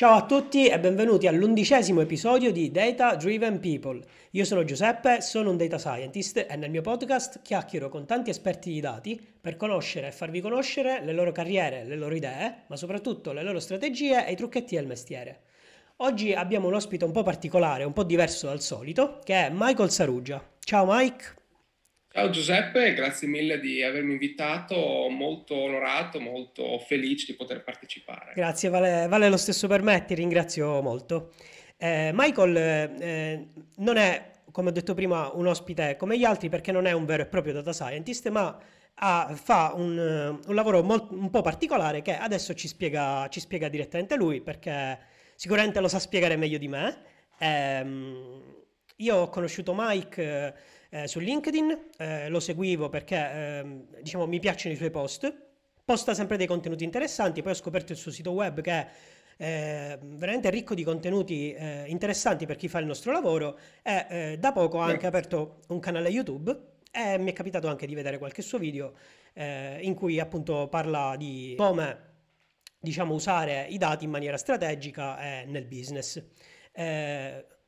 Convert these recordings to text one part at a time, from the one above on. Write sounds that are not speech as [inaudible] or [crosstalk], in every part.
Ciao a tutti e benvenuti all'undicesimo episodio di Data Driven People. Io sono Giuseppe, sono un data scientist e nel mio podcast chiacchiero con tanti esperti di dati per conoscere e farvi conoscere le loro carriere, le loro idee, ma soprattutto le loro strategie e i trucchetti del mestiere. Oggi abbiamo un ospite un po' particolare, un po' diverso dal solito, che è Michael Sarugia. Ciao Mike. Ciao Giuseppe, grazie mille di avermi invitato, molto onorato, molto felice di poter partecipare. Grazie, vale, vale lo stesso per me, ti ringrazio molto. Eh, Michael eh, non è, come ho detto prima, un ospite come gli altri perché non è un vero e proprio data scientist, ma ha, fa un, un lavoro molt, un po' particolare che adesso ci spiega, ci spiega, direttamente lui perché sicuramente lo sa spiegare meglio di me. Eh, io ho conosciuto Mike eh, su LinkedIn, eh, lo seguivo perché ehm, diciamo, mi piacciono i suoi post, posta sempre dei contenuti interessanti, poi ho scoperto il suo sito web che è eh, veramente ricco di contenuti eh, interessanti per chi fa il nostro lavoro e eh, da poco ha anche aperto un canale YouTube e mi è capitato anche di vedere qualche suo video eh, in cui appunto parla di come diciamo usare i dati in maniera strategica nel business.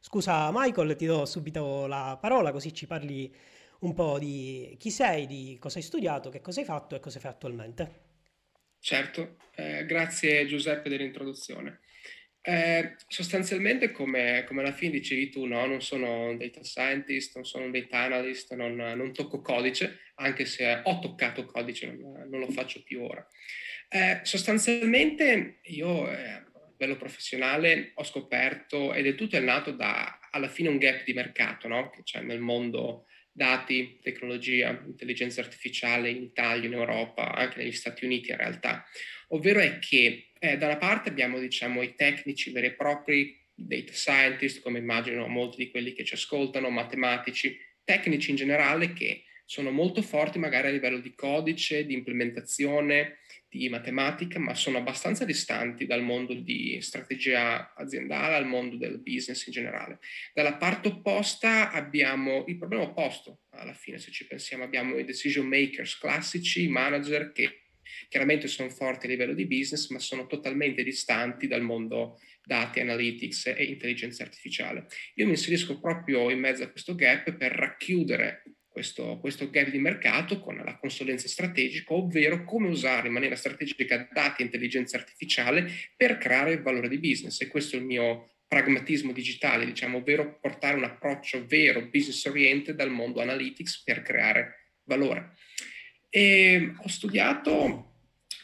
Scusa Michael, ti do subito la parola così ci parli un po' di chi sei, di cosa hai studiato, che cosa hai fatto e cosa fai attualmente. Certo, eh, grazie Giuseppe dell'introduzione. Eh, sostanzialmente, come, come, alla fine dicevi tu, no? non sono un data scientist, non sono un data analyst, non, non tocco codice, anche se ho toccato codice, non, non lo faccio più ora. Eh, sostanzialmente io eh, livello professionale ho scoperto, ed è tutto è nato da alla fine un gap di mercato no? che c'è nel mondo dati, tecnologia, intelligenza artificiale in Italia, in Europa, anche negli Stati Uniti in realtà, ovvero è che eh, da una parte abbiamo diciamo i tecnici veri e propri, data scientist, come immagino molti di quelli che ci ascoltano, matematici, tecnici in generale che sono molto forti magari a livello di codice, di implementazione, di matematica, ma sono abbastanza distanti dal mondo di strategia aziendale, al mondo del business in generale. Dalla parte opposta abbiamo il problema opposto, alla fine se ci pensiamo, abbiamo i decision makers classici, i manager che chiaramente sono forti a livello di business, ma sono totalmente distanti dal mondo dati, analytics e intelligenza artificiale. Io mi inserisco proprio in mezzo a questo gap per racchiudere questo, questo gap di mercato con la consulenza strategica, ovvero come usare in maniera strategica dati e intelligenza artificiale per creare valore di business. E questo è il mio pragmatismo digitale, diciamo, ovvero portare un approccio vero, business oriented dal mondo analytics per creare valore. E ho studiato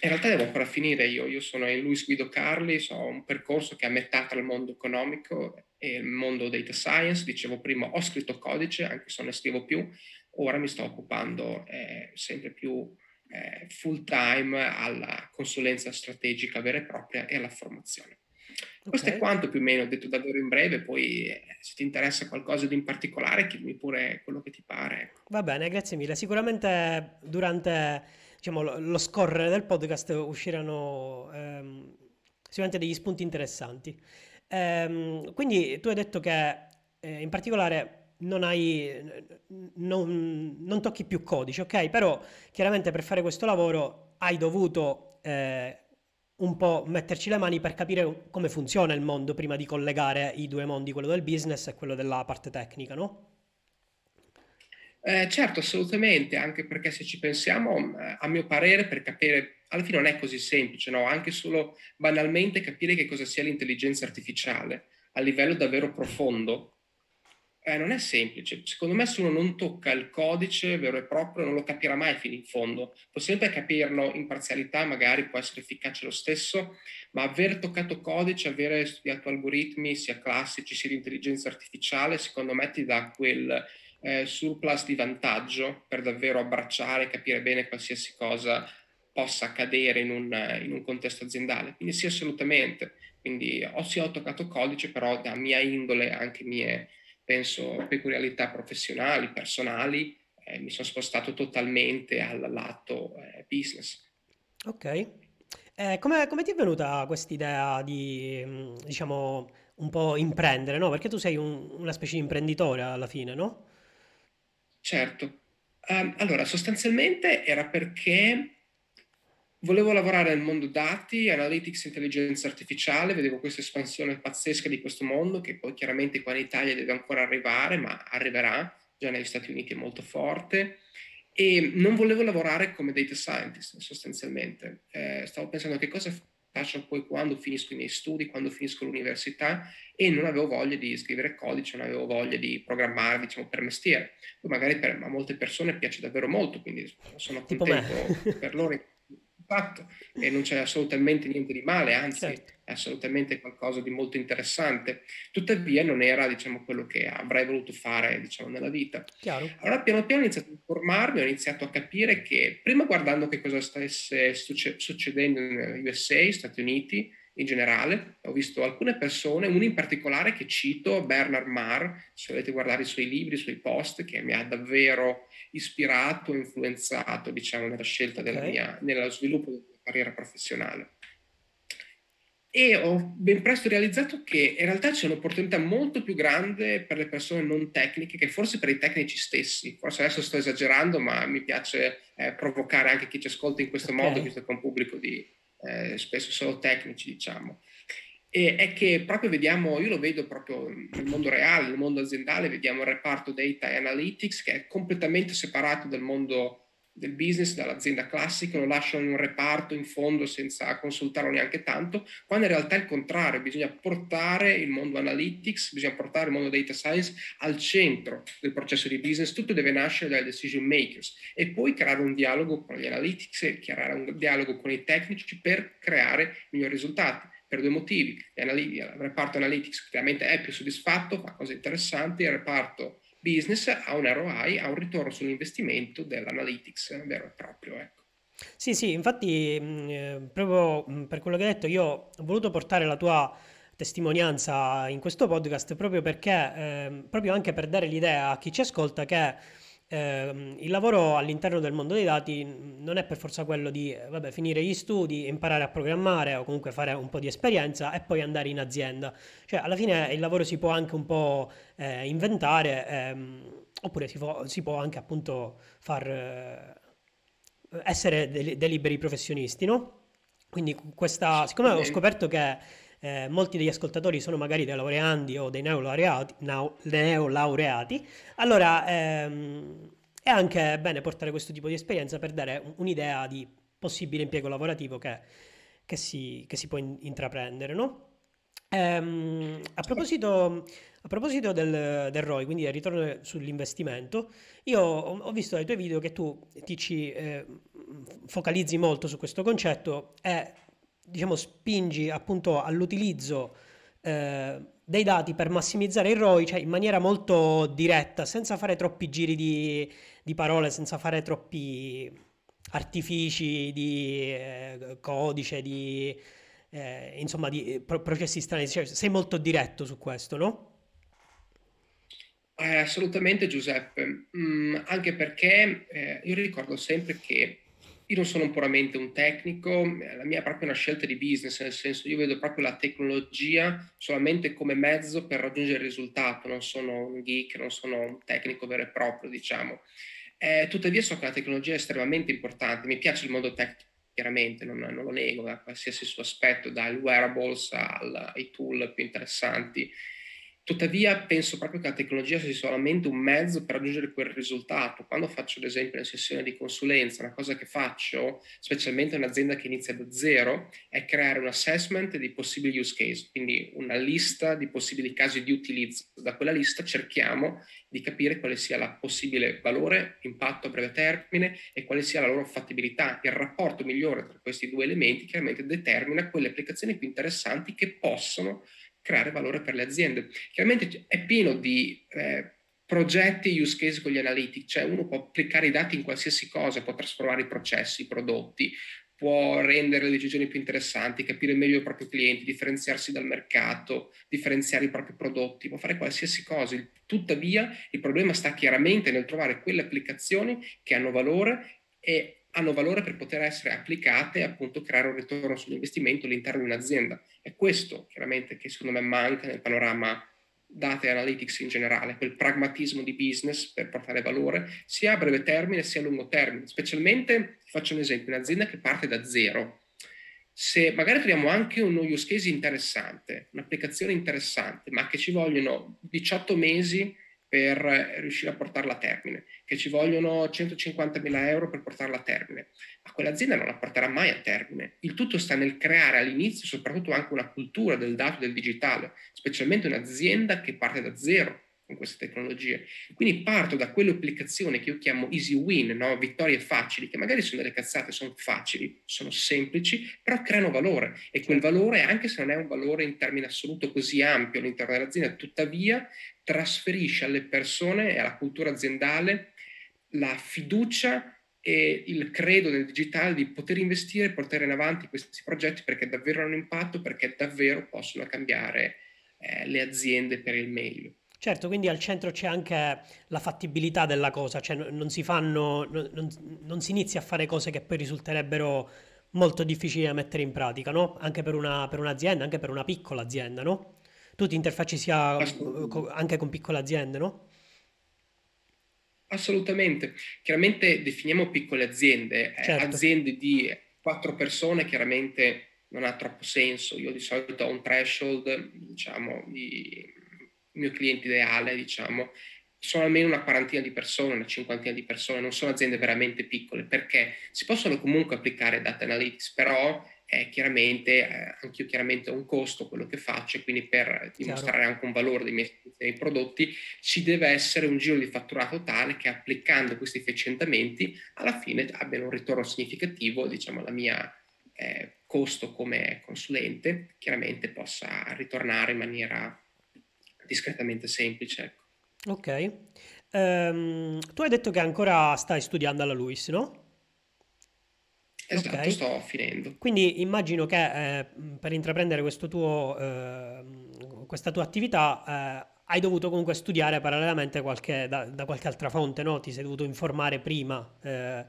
in realtà devo ancora finire io, io sono in Luis Guido Carli, ho un percorso che è a metà tra il mondo economico e il mondo data science, dicevo prima ho scritto codice, anche se non ne scrivo più, ora mi sto occupando eh, sempre più eh, full time alla consulenza strategica vera e propria e alla formazione. Okay. Questo è quanto più o meno, ho detto davvero in breve, poi eh, se ti interessa qualcosa di in particolare chiedimi pure quello che ti pare. Va bene, grazie mille. Sicuramente durante diciamo, lo, lo scorrere del podcast usciranno ehm, sicuramente degli spunti interessanti. Ehm, quindi tu hai detto che eh, in particolare non, hai, non, non, tocchi più codice, ok? Però chiaramente per fare questo lavoro hai dovuto eh, un po' metterci le mani per capire come funziona il mondo prima di collegare i due mondi, quello del business e quello della parte tecnica, no? Eh, certo, assolutamente, anche perché se ci pensiamo, eh, a mio parere, per capire, alla fine non è così semplice, no? Anche solo banalmente capire che cosa sia l'intelligenza artificiale a livello davvero profondo, eh, non è semplice. Secondo me se uno non tocca il codice vero e proprio non lo capirà mai fino in fondo. Può sempre capirlo in parzialità, magari può essere efficace lo stesso, ma aver toccato codice, aver studiato algoritmi sia classici sia di intelligenza artificiale, secondo me ti dà quel eh, surplus di vantaggio per davvero abbracciare e capire bene qualsiasi cosa possa accadere in un, in un contesto aziendale. Quindi sì, assolutamente. Quindi ho sì ho toccato codice, però da mia indole, anche mie penso, peculiarità professionali, personali, eh, mi sono spostato totalmente al lato eh, business. Ok. Eh, come, come, ti è venuta questa idea di, mm, diciamo, un po' imprendere, no? Perché tu sei un, una specie di imprenditore alla fine, no? Certo. Um, allora, sostanzialmente era perché volevo lavorare nel mondo dati, analytics, intelligenza artificiale, vedevo questa espansione pazzesca di questo mondo che poi chiaramente qua in Italia deve ancora arrivare, ma arriverà, già negli Stati Uniti è molto forte. E non volevo lavorare come data scientist sostanzialmente. Eh, stavo pensando che cosa faccio poi quando finisco i miei studi, quando finisco l'università e non avevo voglia di scrivere codice, non avevo voglia di programmare, diciamo, per mestiere. Poi magari per, a molte persone piace davvero molto, quindi sono contento per loro fatto e non c'è assolutamente niente di male, anzi certo. è assolutamente qualcosa di molto interessante. Tuttavia non era diciamo, quello che avrei voluto fare diciamo, nella vita. Chiaro. Allora piano piano ho iniziato a informarmi, ho iniziato a capire che prima guardando che cosa stesse succedendo negli USA, Stati Uniti, in generale. Ho visto alcune persone, uno in particolare che cito, Bernard Marr, se volete guardare i suoi libri, i suoi post, che mi ha davvero ispirato, influenzato, diciamo, nella scelta della okay. mia, nello sviluppo della mia carriera professionale. E ho ben presto realizzato che in realtà c'è un'opportunità molto più grande per le persone non tecniche che forse per i tecnici stessi. Forse adesso sto esagerando, ma mi piace eh, provocare anche chi ci ascolta in questo okay. modo, visto che è un pubblico di eh, spesso solo tecnici, diciamo. E è che proprio vediamo, io lo vedo proprio nel mondo reale, nel mondo aziendale, vediamo il reparto data e analytics che è completamente separato dal mondo del business, dall'azienda classica, lo lasciano in un reparto in fondo senza consultarlo neanche tanto, quando in realtà è il contrario, bisogna portare il mondo analytics, bisogna portare il mondo data science al centro del processo di business, tutto deve nascere dai decision makers e poi creare un dialogo con gli analytics e creare un dialogo con i tecnici per creare migliori risultati per due motivi. Il reparto analytics chiaramente è più soddisfatto, fa cose interessanti, il reparto business ha un ROI, ha un ritorno sull'investimento dell'analytics vero e proprio. Ecco. Sì, sì, infatti mh, eh, proprio mh, per quello che hai detto io ho voluto portare la tua testimonianza in questo podcast proprio perché, eh, proprio anche per dare l'idea a chi ci ascolta che eh, il lavoro all'interno del mondo dei dati non è per forza quello di vabbè, finire gli studi, imparare a programmare o comunque fare un po' di esperienza e poi andare in azienda. Cioè, alla fine il lavoro si può anche un po' eh, inventare, ehm, oppure si può, si può, anche appunto far eh, essere dei, dei liberi professionisti, no? Quindi questa, siccome ho scoperto che eh, molti degli ascoltatori sono magari dei laureandi o dei neolaureati, neolaureati allora ehm, è anche bene portare questo tipo di esperienza per dare un'idea di possibile impiego lavorativo che, che, si, che si, può in, intraprendere, no? Ehm, a proposito, a proposito del, del, ROI, quindi del ritorno sull'investimento, io ho, visto dai tuoi video che tu ti ci eh, focalizzi molto su questo concetto e diciamo, spingi appunto all'utilizzo eh, dei dati per massimizzare il ROI, cioè in maniera molto diretta, senza fare troppi giri di, di parole, senza fare troppi artifici di eh, codice, di, eh, insomma, di pro- processi strani. Cioè, sei molto diretto su questo, no? Eh, assolutamente Giuseppe, mm, anche perché eh, io ricordo sempre che io non sono puramente un tecnico, la mia è proprio una scelta di business, nel senso io vedo proprio la tecnologia solamente come mezzo per raggiungere il risultato, non sono un geek, non sono un tecnico vero e proprio, diciamo. Eh, tuttavia so che la tecnologia è estremamente importante, mi piace il mondo tecnico chiaramente, non, non, lo nego, da qualsiasi suo aspetto, dai wearables ai tool più interessanti Tuttavia penso proprio che la tecnologia sia solamente un mezzo per raggiungere quel risultato. Quando faccio ad esempio una sessione di consulenza, una cosa che faccio, specialmente in un'azienda che inizia da zero, è creare un assessment di possibili use case, quindi una lista di possibili casi di utilizzo. Da quella lista cerchiamo di capire quale sia la possibile valore, impatto a breve termine e quale sia la loro fattibilità. Il rapporto migliore tra questi due elementi chiaramente determina quelle applicazioni più interessanti che possono creare valore per le aziende. Chiaramente è pieno di eh, progetti use case con gli analytics, cioè uno può applicare i dati in qualsiasi cosa, può trasformare i processi, i prodotti, può rendere le decisioni più interessanti, capire meglio i propri clienti, differenziarsi dal mercato, differenziare i propri prodotti, può fare qualsiasi cosa. Tuttavia il problema sta chiaramente nel trovare quelle applicazioni che hanno valore e hanno valore per poter essere applicate e appunto creare un ritorno sull'investimento all'interno di un'azienda. È questo chiaramente che secondo me manca nel panorama data e analytics in generale, quel pragmatismo di business per portare valore, sia a breve termine sia a lungo termine. Specialmente, faccio un esempio, un'azienda che parte da zero. Se magari troviamo anche un use case interessante, un'applicazione interessante, ma che ci vogliono 18 mesi per riuscire a portarla a termine, che ci vogliono 150.000 euro per portarla a termine, ma quell'azienda non la porterà mai a termine. Il tutto sta nel creare all'inizio soprattutto anche una cultura del dato del digitale, specialmente un'azienda che parte da zero con queste tecnologie. Quindi parto da quelle applicazioni che io chiamo easy win, no? vittorie facili, che magari sono delle cazzate, sono facili, sono semplici, però creano valore e quel valore, anche se non è un valore in termini assoluto così ampio all'interno dell'azienda, tuttavia trasferisce alle persone e alla cultura aziendale la fiducia e il credo nel digitale di poter investire e portare in avanti questi progetti perché davvero hanno impatto, perché davvero possono cambiare eh, le aziende per il meglio. Certo, quindi al centro c'è anche la fattibilità della cosa, cioè non si fanno, non, non si inizia a fare cose che poi risulterebbero molto difficili da mettere in pratica, no? Anche per, una, per un'azienda, anche per una piccola azienda, no? Tu ti interfacci sia anche con piccole aziende, no? Assolutamente. Chiaramente definiamo piccole aziende, eh, certo. aziende di quattro persone chiaramente non ha troppo senso. Io di solito ho un threshold, diciamo, di mio cliente ideale, diciamo, sono almeno una quarantina di persone, una cinquantina di persone, non sono aziende veramente piccole, perché si possono comunque applicare data analytics, però è chiaramente, eh, anch'io chiaramente ho un costo quello che faccio e quindi per dimostrare Chiaro. anche un valore dei miei, dei prodotti ci deve essere un giro di fatturato tale che applicando questi efficientamenti alla fine abbiano un ritorno significativo, diciamo, alla mia eh, costo come consulente, chiaramente possa ritornare in maniera discretamente semplice. Ecco. Ok. Um, tu hai detto che ancora stai studiando alla LUIS, no? Esatto, okay. sto finendo. Quindi immagino che eh, per intraprendere tuo, eh, questa tua attività eh, hai dovuto comunque studiare parallelamente qualche, da, da, qualche altra fonte, no? Ti sei dovuto informare prima eh,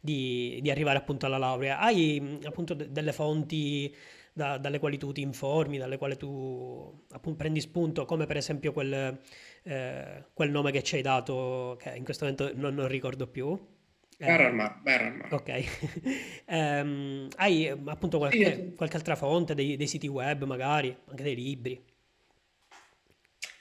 di, di, arrivare appunto alla laurea. Hai appunto de- delle fonti da, dalle quali tu ti informi, dalle quali tu appunto, prendi spunto, come per esempio quel, eh, quel, nome che ci hai dato, che in questo momento non, non ricordo più. Eh, Berrarmar, Ok. um, [laughs] hai appunto qualche, sì. qualche, altra fonte, dei, dei, siti web magari, anche dei libri?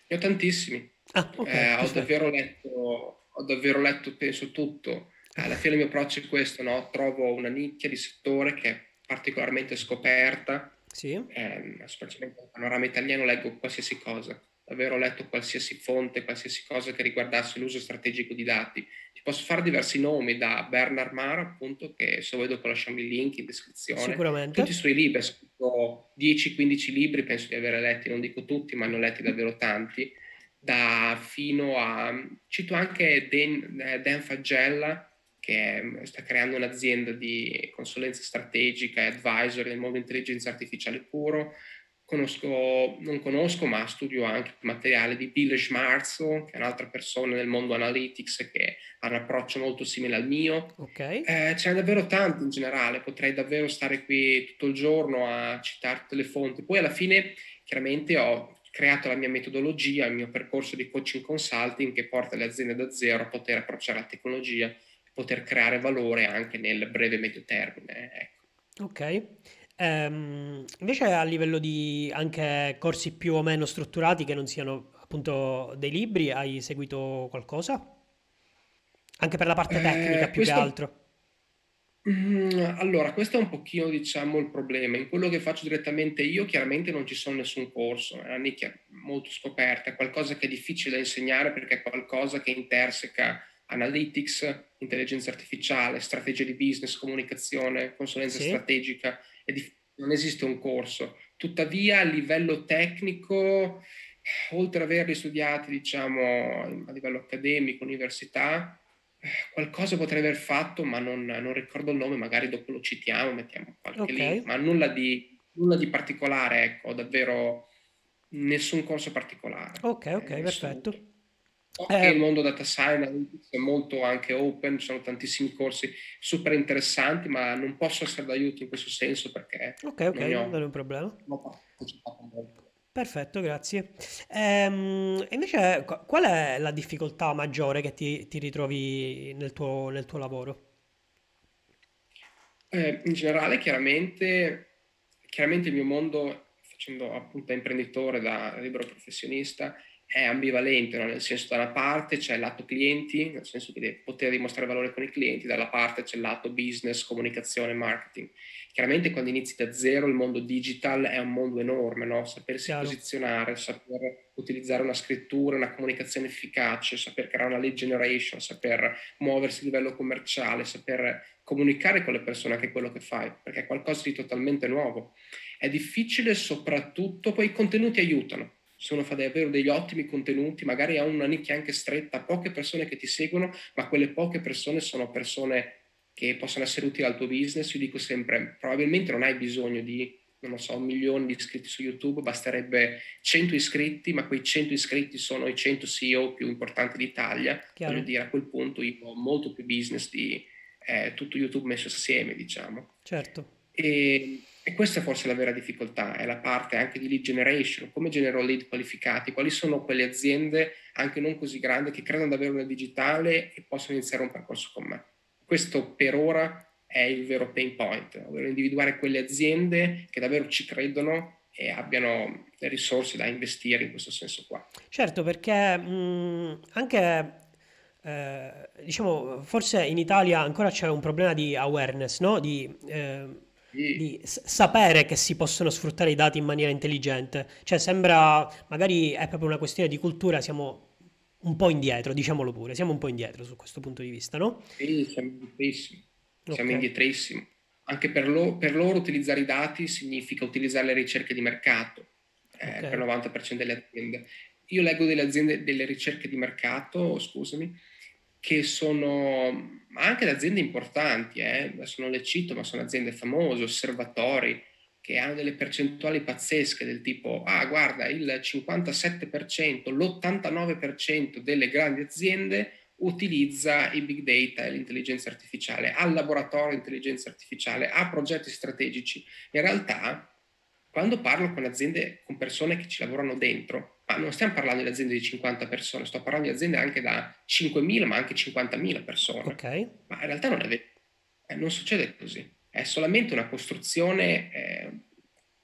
Ne ho tantissimi. Ah, okay, eh, ho, davvero letto, ho davvero letto, penso, tutto. Alla fine il mio approccio è questo, no? trovo una nicchia di settore che particolarmente scoperta. Sì. Eh, specialmente nel panorama italiano leggo qualsiasi cosa. Davvero ho letto qualsiasi fonte, qualsiasi cosa che riguardasse l'uso strategico di dati. Ti posso fare diversi nomi, da Bernard Mara, appunto, che se vuoi dopo lasciamo il link in descrizione. Sicuramente. Tutti i suoi libri, ha scritto 10-15 libri, penso di aver letti, non dico tutti, ma ne ho letti davvero tanti. Da fino a... Cito anche Dan, eh, Dan Faggella, che sta creando un'azienda di consulenza strategica e advisory nel mondo dell'intelligenza artificiale puro. Conosco, non conosco, ma studio anche il materiale di Bill Schmarzo, che è un'altra persona nel mondo analytics che ha un approccio molto simile al mio. Okay. Eh, ce n'è davvero tanti in generale, potrei davvero stare qui tutto il giorno a citare tutte le fonti. Poi alla fine, chiaramente, ho creato la mia metodologia, il mio percorso di coaching consulting che porta le aziende da zero a poter approcciare la tecnologia poter creare valore anche nel breve e medio termine. Ecco. Ok. Um, invece a livello di anche corsi più o meno strutturati che non siano appunto dei libri, hai seguito qualcosa? Anche per la parte tecnica eh, più questo... che altro. Mm, allora, questo è un pochino, diciamo, il problema. In quello che faccio direttamente io, chiaramente non ci sono nessun corso, è una nicchia molto scoperta, è qualcosa che è difficile da insegnare perché è qualcosa che interseca analytics, intelligenza artificiale, strategia di business, comunicazione, consulenza sì. strategica, di, non esiste un corso. Tuttavia a livello tecnico, oltre ad averli studiati diciamo a livello accademico, università, qualcosa potrei aver fatto, ma non, non, ricordo il nome, magari dopo lo citiamo, mettiamo qualche okay. link, ma nulla di, nulla di particolare, ecco, davvero nessun corso particolare. Ok, ok, eh, perfetto. So eh, il mondo data science è molto anche open, ci sono tantissimi corsi super interessanti, ma non posso essere d'aiuto in questo senso perché... Ok, ok, non, non è un problema. Non ho partecipato molto. Perfetto, grazie. Ehm, invece, qu- qual è la difficoltà maggiore che ti, ti ritrovi nel tuo, nel tuo lavoro? Eh, in generale, chiaramente, chiaramente il mio mondo, facendo appunto da imprenditore, da libero professionista, è ambivalente, no? nel senso da una parte c'è il lato clienti, nel senso di poter dimostrare valore con i clienti, dalla parte c'è il lato business, comunicazione, marketing. Chiaramente quando inizi da zero il mondo digital è un mondo enorme, no? sapersi Chiaro. posizionare, saper utilizzare una scrittura, una comunicazione efficace, saper creare una lead generation, saper muoversi a livello commerciale, saper comunicare con le persone che è quello che fai, perché è qualcosa di totalmente nuovo. È difficile soprattutto, poi i contenuti aiutano se uno fa davvero degli ottimi contenuti, magari ha una nicchia anche stretta, poche persone che ti seguono, ma quelle poche persone sono persone che possono essere utili al tuo business. Io dico sempre, probabilmente non hai bisogno di, non so, un milione di iscritti su YouTube, basterebbe 100 iscritti, ma quei 100 iscritti sono i 100 CEO più importanti d'Italia. Chiaro. Voglio dire, a quel punto io ho molto più business di eh, tutto YouTube messo assieme, diciamo. Certo. E, e, questa è forse la vera difficoltà, è la parte anche di lead generation, come genero lead qualificati, quali sono quelle aziende anche non così grandi che credono davvero nel digitale e possono iniziare un percorso con me. Questo per ora è il vero pain point, ovvero individuare quelle aziende che davvero ci credono e abbiano le risorse da investire in questo senso qua. Certo, perché mh, anche eh, diciamo, forse in Italia ancora c'è un problema di awareness, no? Di, eh, di sapere che si possono sfruttare i dati in maniera intelligente. Cioè, sembra, magari è proprio una questione di cultura, siamo un po' indietro, diciamolo pure, siamo un po' indietro su questo punto di vista, no? Sì, siamo indietrissimi, siamo Ok, indietrissimi. Anche per, lo- per loro utilizzare i dati significa utilizzare le ricerche di mercato, eh, per il 90% delle aziende. Io leggo delle aziende, delle ricerche di mercato, scusami, che sono ma anche da aziende importanti, eh, adesso non le cito, ma sono aziende famose, osservatori, che hanno delle percentuali pazzesche del tipo, ah guarda, il 57%, l'89% delle grandi aziende utilizza i big data e l'intelligenza artificiale, ha laboratorio di intelligenza artificiale, ha progetti strategici. In realtà, quando parlo con aziende, con persone che ci lavorano dentro, ma non stiamo parlando di aziende di 50 persone, sto parlando di aziende anche da 5.000, ma anche 50.000 persone. ok, Ma in realtà non è vero, Eh, non succede così. È solamente una costruzione eh,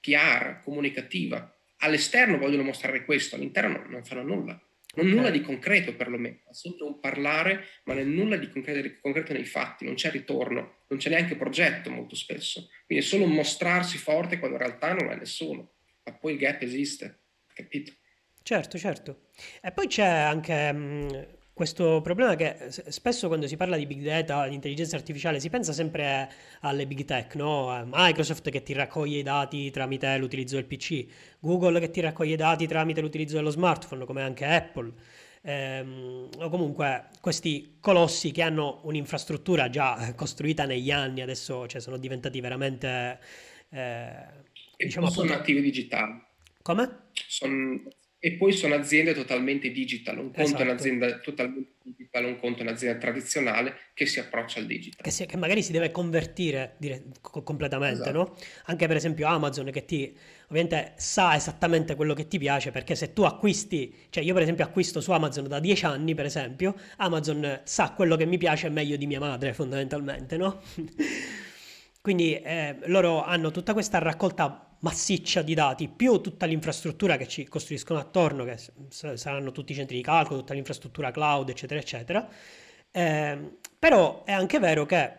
PR, comunicativa. All'esterno vogliono mostrare questo, all'interno non, fanno nulla. Non ok. nulla di concreto perlomeno, è sempre un parlare, ma è nulla di concreto, di concreto nei fatti, non c'è ritorno, non c'è neanche progetto molto spesso. Quindi è solo mostrarsi forte quando in realtà non è nessuno. Ma poi il gap esiste, capito? Certo, certo. E poi c'è anche mh, questo problema che s- spesso quando si parla di big data, di intelligenza artificiale, si pensa sempre alle big tech, no? A Microsoft che ti raccoglie i dati tramite l'utilizzo del PC, Google che ti raccoglie i dati tramite l'utilizzo dello smartphone, come anche Apple. Ehm, o comunque questi colossi che hanno un'infrastruttura già eh, costruita negli anni, adesso cioè, sono diventati veramente, eh, diciamo sono appunto, nativi digitali. come? Son- e poi sono aziende totalmente digital, un conto è Esatto. un'azienda totalmente digital, un conto è un'azienda tradizionale che si approccia al che, digital. si- che magari si deve convertire dire- co- completamente, Esatto. no? Anche per esempio Amazon che ti ovviamente sa esattamente quello che ti piace perché se tu acquisti, cioè io per esempio acquisto su Amazon da 10 anni per esempio, Amazon sa quello che mi piace meglio di mia madre fondamentalmente, no? [laughs] Quindi eh, loro hanno tutta questa raccolta massiccia di dati, più tutta l'infrastruttura che ci costruiscono attorno, che saranno tutti i centri di calcolo, tutta l'infrastruttura cloud, eccetera, eccetera. Ehm, però è anche vero che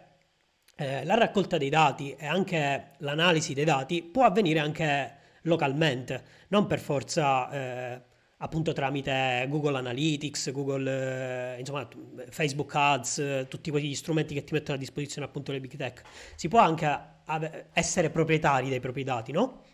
eh, la raccolta dei dati e anche l'analisi dei dati può avvenire anche localmente, non per forza eh, appunto tramite Google Analytics, Google, eh, insomma, Facebook Ads, eh, tutti quegli strumenti che ti mettono a disposizione appunto le big tech. Si può anche essere proprietari dei propri dati, no?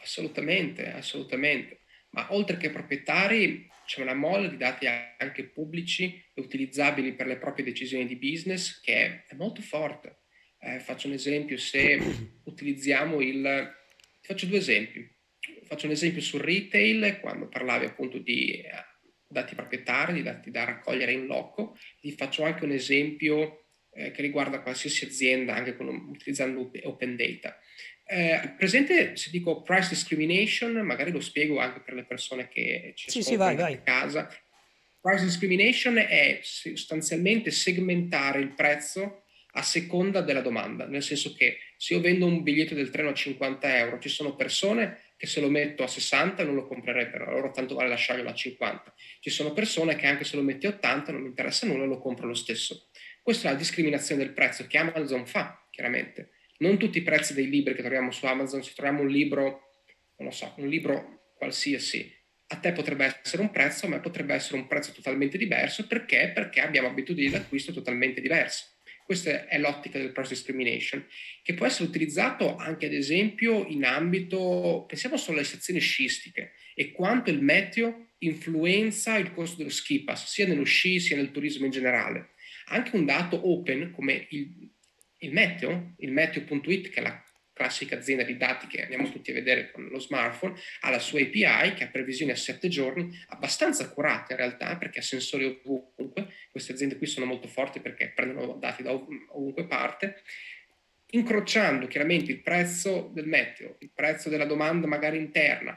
Assolutamente, assolutamente. Ma oltre che proprietari, c'è una mole di dati anche pubblici e utilizzabili per le proprie decisioni di business che è, molto forte. Eh, faccio un esempio, se utilizziamo il... Ti faccio due esempi. Faccio un esempio sul retail, quando parlavi appunto di eh, dati proprietari, di dati da raccogliere in loco. Ti faccio anche un esempio eh, che riguarda qualsiasi azienda, anche con, utilizzando Open Data. Eh, presente, se dico price discrimination, magari lo spiego anche per le persone che ci sì, sì, vai, vai. a casa. Price discrimination è sostanzialmente segmentare il prezzo a seconda della domanda, nel senso che se io vendo un biglietto del treno a 50 euro, ci sono persone che se lo metto a 60 non lo comprerebbero, allora tanto vale lasciarlo a 50. Ci sono persone che anche se lo metti a 80 non mi interessa nulla, lo compro lo stesso. Questa è la discriminazione del prezzo che Amazon fa, chiaramente. Non tutti i prezzi dei libri che troviamo su Amazon, se troviamo un libro, non lo so, un libro qualsiasi, a te potrebbe essere un prezzo, a me potrebbe essere un prezzo totalmente diverso. Perché? Perché abbiamo abitudini d'acquisto totalmente diverse. Questa è l'ottica del price discrimination, che può essere utilizzato anche ad esempio in ambito, pensiamo solo alle stazioni sciistiche e quanto il meteo influenza il costo dello ski pass, sia nello sci sia nel turismo in generale anche un dato open come il, il Meteo, il Meteo.it, che è la classica azienda di dati che andiamo tutti a vedere con lo smartphone, ha la sua API che ha previsioni a sette giorni, abbastanza accurate in realtà perché ha sensori ovunque, queste aziende qui sono molto forti perché prendono dati da ovunque parte, incrociando chiaramente il prezzo del meteo, il prezzo della domanda magari interna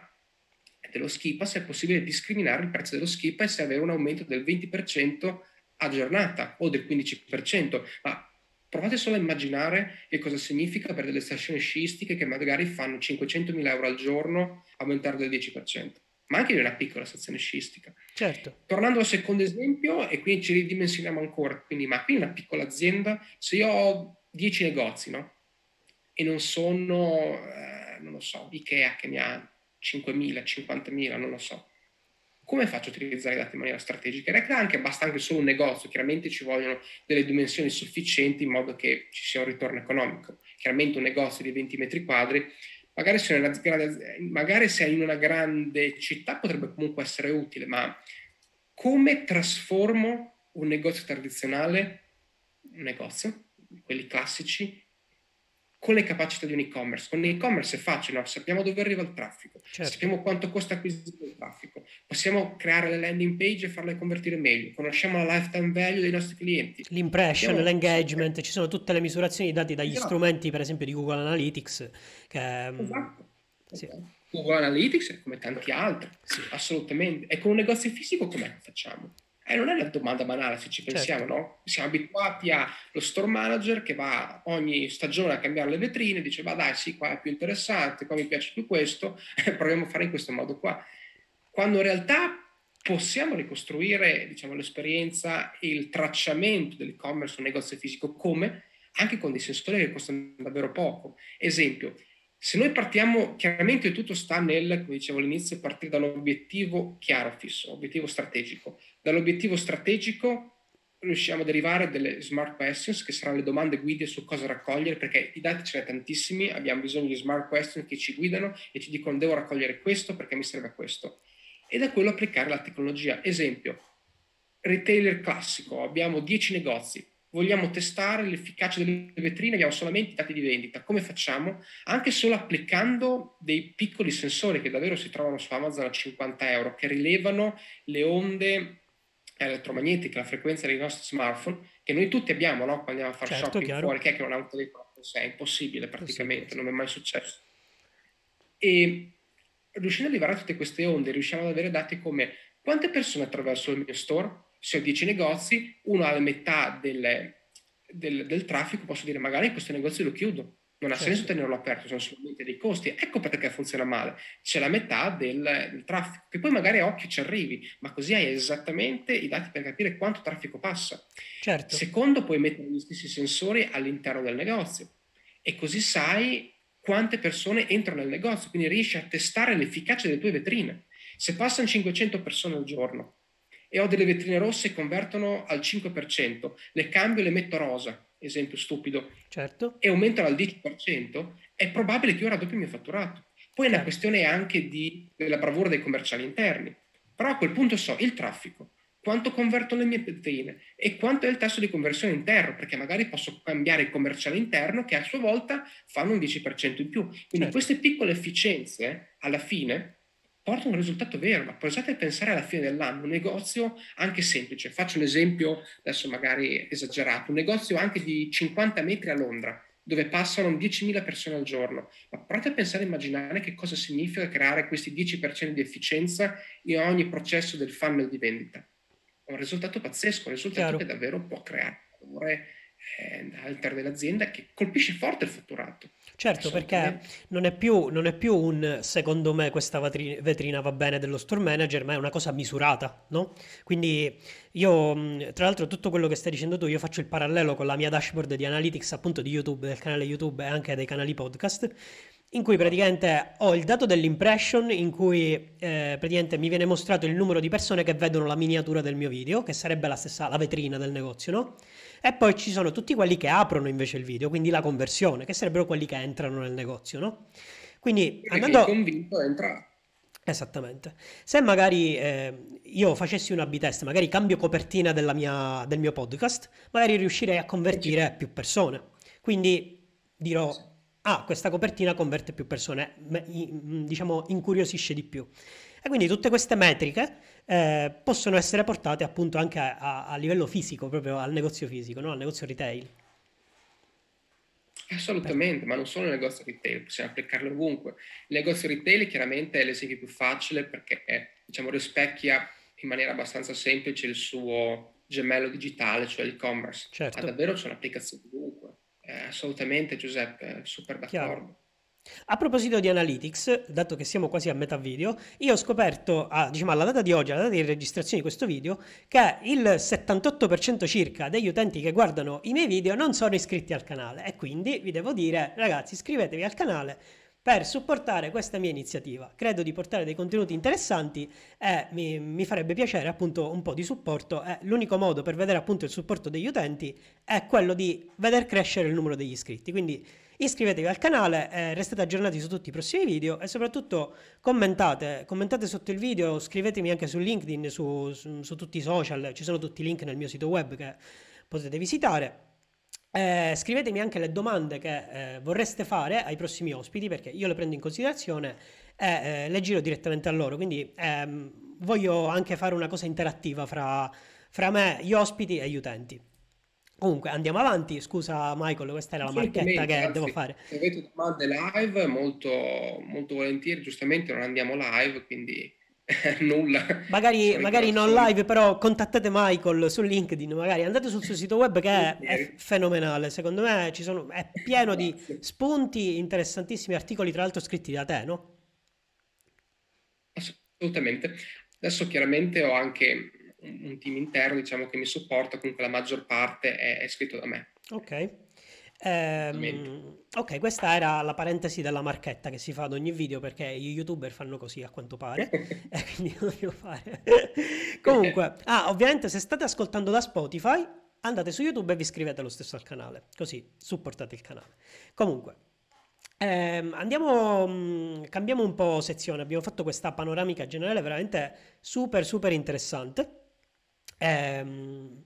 e dello ski pass è possibile discriminare il prezzo dello pass e avere un aumento del 20% a giornata o del 15%, ma provate solo a immaginare che cosa significa per delle stazioni sciistiche che magari fanno 500.000 euro al giorno aumentare del 10%, ma anche di una piccola stazione sciistica. Certo. Tornando al secondo esempio, e qui ci ridimensioniamo ancora, quindi, ma qui una piccola azienda, se io ho 10 negozi, no? E non sono, eh, non lo so, Ikea che ne ha 5.000, 50.000, non lo so come faccio a utilizzare i dati in maniera strategica? In realtà anche basta anche solo un negozio, chiaramente ci vogliono delle dimensioni sufficienti in modo che ci sia un ritorno economico. Chiaramente un negozio di 20 metri quadri, magari se, grande, magari se è in una grande città potrebbe comunque essere utile, ma come trasformo un negozio tradizionale, un negozio, quelli classici, con le capacità di un e-commerce. Con l'e-commerce è facile, no? sappiamo dove arriva il traffico, certo. sappiamo quanto costa acquisire il traffico, possiamo creare le landing page e farle convertire meglio, conosciamo la lifetime value dei nostri clienti. L'impression, Abbiamo... l'engagement, ci sono tutte le misurazioni date dagli esatto. strumenti, per esempio, di Google Analytics. Che... Mm, esatto. Sì. Google Analytics come tanti altri, sì. assolutamente. E con un negozio fisico come facciamo? Eh, non è una domanda banale se ci pensiamo, certo. no? Siamo abituati allo store manager che va ogni stagione a cambiare le vetrine, e dice, ma dai, sì, qua è più interessante, qua mi piace più questo, [laughs] proviamo a fare in questo modo qua. Quando in realtà possiamo ricostruire, diciamo, l'esperienza e il tracciamento dell'e-commerce o negozio fisico come? Anche con dei sensori che costano davvero poco. Esempio, se noi partiamo, chiaramente tutto sta nel, come dicevo all'inizio, partire da un obiettivo chiaro, fisso, obiettivo strategico. Dall'obiettivo strategico riusciamo a derivare delle smart questions, che saranno le domande guide su cosa raccogliere, perché i dati ce ne tantissimi, abbiamo bisogno di smart questions che ci guidano e ci dicono devo raccogliere questo perché mi serve questo. E da quello applicare la tecnologia. Esempio, retailer classico, abbiamo 10 negozi, vogliamo testare l'efficacia delle vetrine, abbiamo solamente i dati di vendita. Come facciamo? Anche solo applicando dei piccoli sensori che davvero si trovano su Amazon a 50 euro, che rilevano le onde elettromagnetiche, la frequenza dei nostri smartphone, che noi tutti abbiamo no? quando andiamo a fare certo, shopping chiaro. fuori, che è che non ha un telefono è impossibile praticamente, non è mai successo. E riuscendo a tutte queste onde, riusciamo ad avere dati come quante persone attraverso il mio store se ho 10 negozi, uno ha la metà del, del, del, traffico, posso dire magari questo negozio lo chiudo. Non ha certo. senso tenerlo aperto, sono solamente dei costi. Ecco perché funziona male. C'è la metà del, del, traffico, che poi magari a occhio ci arrivi, ma così hai esattamente i dati per capire quanto traffico passa. Certo. Secondo, puoi mettere gli stessi sensori all'interno del negozio e così sai quante persone entrano nel negozio, quindi riesci a testare l'efficacia delle tue vetrine. Se passano 500 persone al giorno e ho delle vetrine rosse che convertono al 5%, le cambio e le metto rosa, esempio stupido, certo. e aumentano al 10%, è probabile che io raddoppi il mio fatturato. Poi è una questione anche di, della bravura dei commerciali interni. Però a quel punto so il traffico, quanto convertono le mie vetrine e quanto è il tasso di conversione interno, perché magari posso cambiare il commerciale interno che a sua volta fanno un 10% in più. Quindi certo. queste piccole efficienze alla fine porta un risultato vero, ma provate a pensare alla fine dell'anno, un negozio anche semplice, faccio un esempio adesso magari esagerato, un negozio anche di 50 metri a Londra, dove passano 10.000 persone al giorno. Ma provate a pensare e immaginare che cosa significa creare questi 10% di efficienza in ogni processo del funnel di vendita. Un risultato pazzesco, un risultato Chiaro. che davvero può creare valore eh, all'interno dell'azienda che colpisce forte il fatturato. Certo, perché non è, più, non è, più, un secondo me questa vetrina va bene dello store manager, ma è una cosa misurata, no? Quindi io, tra l'altro, tutto quello che stai dicendo tu, io faccio il parallelo con la mia dashboard di analytics appunto di YouTube, del canale YouTube e anche dei canali podcast in cui praticamente ho il dato dell'impression in cui eh, praticamente mi viene mostrato il numero di persone che vedono la miniatura del mio video, che sarebbe la stessa, la vetrina del negozio, no? E poi ci sono tutti quelli che aprono invece il video, quindi la conversione, che sarebbero quelli che entrano nel negozio, no? Quindi andando... convinto entra. Esattamente. Se magari eh, io facessi una B-test, magari cambio copertina mia, del mio podcast, magari riuscirei a convertire più persone. Quindi dirò ah, questa copertina converte più persone, mm, diciamo incuriosisce di più. E quindi tutte queste metriche eh, possono essere portate appunto anche a, a, livello fisico, proprio al negozio fisico, no? al negozio retail. Assolutamente, ma non solo nel negozio retail, possiamo applicarlo ovunque. Il negozio retail chiaramente è l'esempio più facile perché diciamo, rispecchia in maniera abbastanza semplice il suo gemello digitale, cioè l'e-commerce. Certo. Ma davvero c'è un'applicazione ovunque. Eh, assolutamente Giuseppe, super d'accordo. Chiaro. A proposito di Analytics, dato che siamo quasi a metà video, io ho scoperto, ah, diciamo alla data di oggi, alla data di registrazione di questo video, che il 78% circa degli utenti che guardano i miei video non sono iscritti al canale e quindi vi devo dire, ragazzi, iscrivetevi al canale per supportare questa mia iniziativa. Credo di portare dei contenuti interessanti e mi, mi farebbe piacere appunto un po' di supporto. E l'unico modo per vedere appunto il supporto degli utenti è quello di veder crescere il numero degli iscritti. Quindi iscrivetevi al canale, eh, restate aggiornati su tutti i prossimi video e soprattutto commentate, commentate sotto il video, scrivetemi anche su LinkedIn, su, su, su tutti i social, ci sono tutti i link nel mio sito web che potete visitare. Eh, scrivetemi anche le domande che eh, vorreste fare ai prossimi ospiti perché io le prendo in considerazione e eh, le giro direttamente a loro. Quindi ehm, voglio anche fare una cosa interattiva fra, fra, me, gli ospiti e gli utenti. Comunque andiamo avanti. Scusa Michael, questa era la marchetta che anzi, devo fare. Se avete domande live, molto, molto volentieri. Giustamente non andiamo live, quindi [laughs] nulla. Magari, magari non live, però contattate Michael su LinkedIn, magari andate sul suo sito web che è, è fenomenale. Secondo me sono, è pieno di spunti interessantissimi, articoli tra l'altro scritti da te, no? Assolutamente. Adesso chiaramente ho anche un team interno, diciamo, che mi supporta, comunque la maggior parte è, è scritto da me. Ok. Ehm, ok, questa era la parentesi della marchetta che si fa ad ogni video perché gli youtuber fanno così a quanto pare [laughs] [laughs] e quindi lo devo fare. [laughs] Comunque, ah, ovviamente se state ascoltando da Spotify andate su YouTube e vi iscrivete lo stesso al canale, così supportate il canale. Comunque, ehm, andiamo, mh, cambiamo un po' sezione, abbiamo fatto questa panoramica generale veramente super super interessante. Ehm,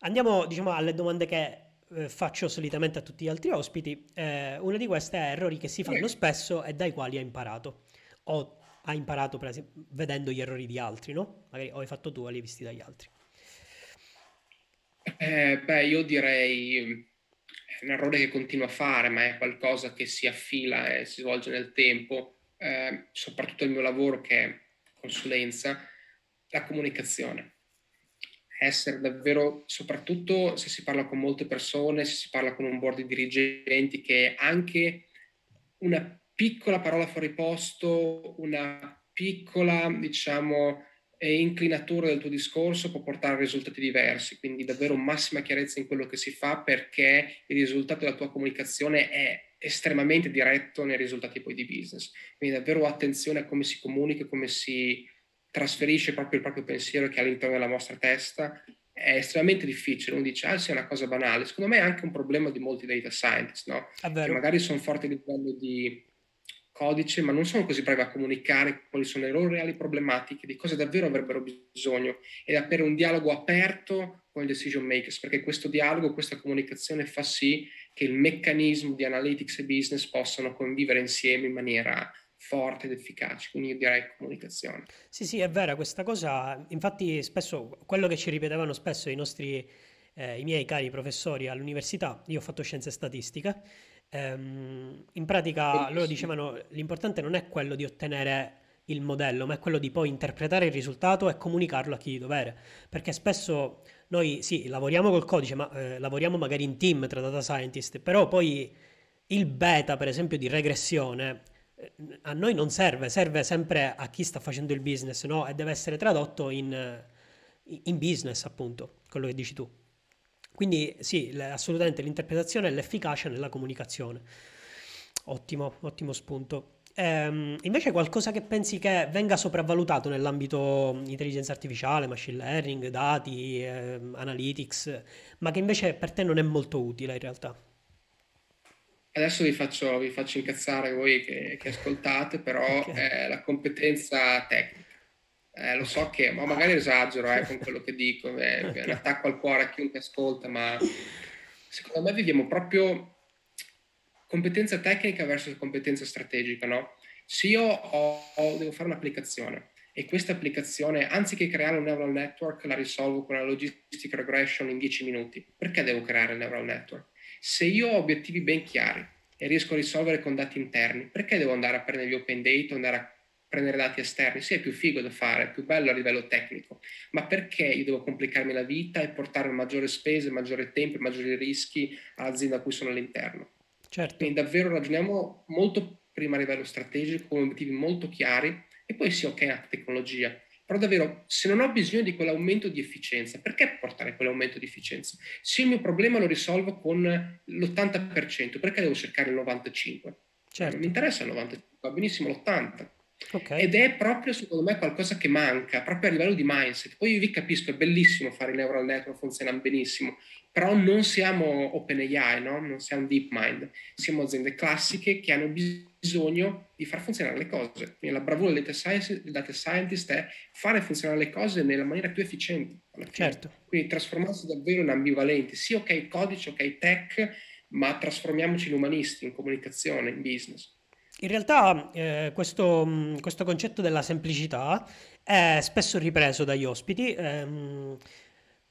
andiamo diciamo alle domande che eh, faccio solitamente a tutti gli altri ospiti, eh, una di queste è errori che si fanno spesso e dai quali hai imparato. O hai imparato per esempio, vedendo gli errori di altri, no? Magari o hai fatto tu o li hai visti dagli altri. Eh, beh, io direi è un errore che continuo a fare, ma è qualcosa che si affila e si svolge nel tempo, eh, soprattutto il mio lavoro che è consulenza, la comunicazione essere davvero, soprattutto se si parla con molte persone, se si parla con un board di dirigenti, che anche una piccola parola fuori posto, una piccola, diciamo, inclinatura del tuo discorso può portare a risultati diversi. Quindi davvero massima chiarezza in quello che si fa perché il risultato della tua comunicazione è estremamente diretto nei risultati poi di business. Quindi davvero attenzione a come si comunica, come si trasferisce proprio il proprio pensiero che è all'interno della vostra testa, è estremamente difficile. Uno dice, ah, sì, è una cosa banale. Secondo me è anche un problema di molti data scientists, no? Che magari sono forti a livello di codice, ma non sono così bravi a comunicare quali sono le loro reali problematiche, di cosa davvero avrebbero bisogno ed avere un dialogo aperto con i decision makers, perché questo dialogo, questa comunicazione fa sì che il meccanismo di analytics e business possano convivere insieme in maniera forte ed efficace, quindi io direi comunicazione. Sì, sì, è vera questa cosa, infatti spesso quello che ci ripetevano spesso i nostri eh, i miei cari professori all'università, io ho fatto scienze statistiche, ehm, in pratica loro dicevano l'importante non è quello di ottenere il modello, ma è quello di poi interpretare il risultato e comunicarlo a chi di dovere, perché spesso noi sì, lavoriamo col codice, ma eh, lavoriamo magari in team tra data scientist, però poi il beta, per esempio, di regressione a noi non serve, serve sempre a chi sta facendo il business, no? E deve essere tradotto in, in business, appunto, quello che dici tu. Quindi sì, assolutamente l'interpretazione e l'efficacia nella comunicazione. Ottimo, ottimo spunto. Ehm, invece qualcosa che pensi che venga sopravvalutato nell'ambito intelligenza artificiale, machine learning, dati, ehm, analytics, ma che invece per te non è molto utile in realtà? Adesso vi faccio, vi faccio incazzare voi che, che ascoltate, però [laughs] okay. è la competenza tecnica. Eh, lo so che, ma magari esagero eh, con quello che dico, è [laughs] okay. un attacco al cuore a chiunque ascolta, ma secondo me viviamo proprio competenza tecnica versus competenza strategica, no? Se io ho, ho, devo fare un'applicazione e questa applicazione, anziché creare un neural network, la risolvo con una logistic regression in 10 minuti, perché devo creare il neural network? Se io ho obiettivi ben chiari e riesco a risolvere con dati interni, perché devo andare a prendere gli open data, andare a prendere dati esterni? Sì, è più figo da fare, è più bello a livello tecnico, ma perché io devo complicarmi la vita e portare maggiore spese, maggiore tempo e maggiori rischi all'azienda a cui sono all'interno? Certo. Quindi davvero ragioniamo molto prima a livello strategico, con obiettivi molto chiari e poi sì, ok, la tecnologia. Però davvero, se non ho bisogno di quell'aumento di efficienza, perché portare quell'aumento di efficienza? Se il mio problema lo risolvo con l'80%, perché devo cercare il 95%? Certo. Non mi interessa il 95%, va benissimo l'80%. Okay. Ed è proprio secondo me qualcosa che manca, proprio a livello di mindset. Poi io vi capisco, è bellissimo fare i neural network, funzionano benissimo, però non siamo OpenAI, no? non siamo DeepMind, siamo aziende classiche che hanno bisogno di far funzionare le cose. Quindi la bravura del data, science, del data scientist è fare funzionare le cose nella maniera più efficiente. Certo. Quindi trasformarsi davvero in ambivalenti, sì ok codice, ok tech, ma trasformiamoci in umanisti, in comunicazione, in business. In realtà eh, questo, questo, concetto della semplicità è spesso ripreso dagli ospiti. Ehm,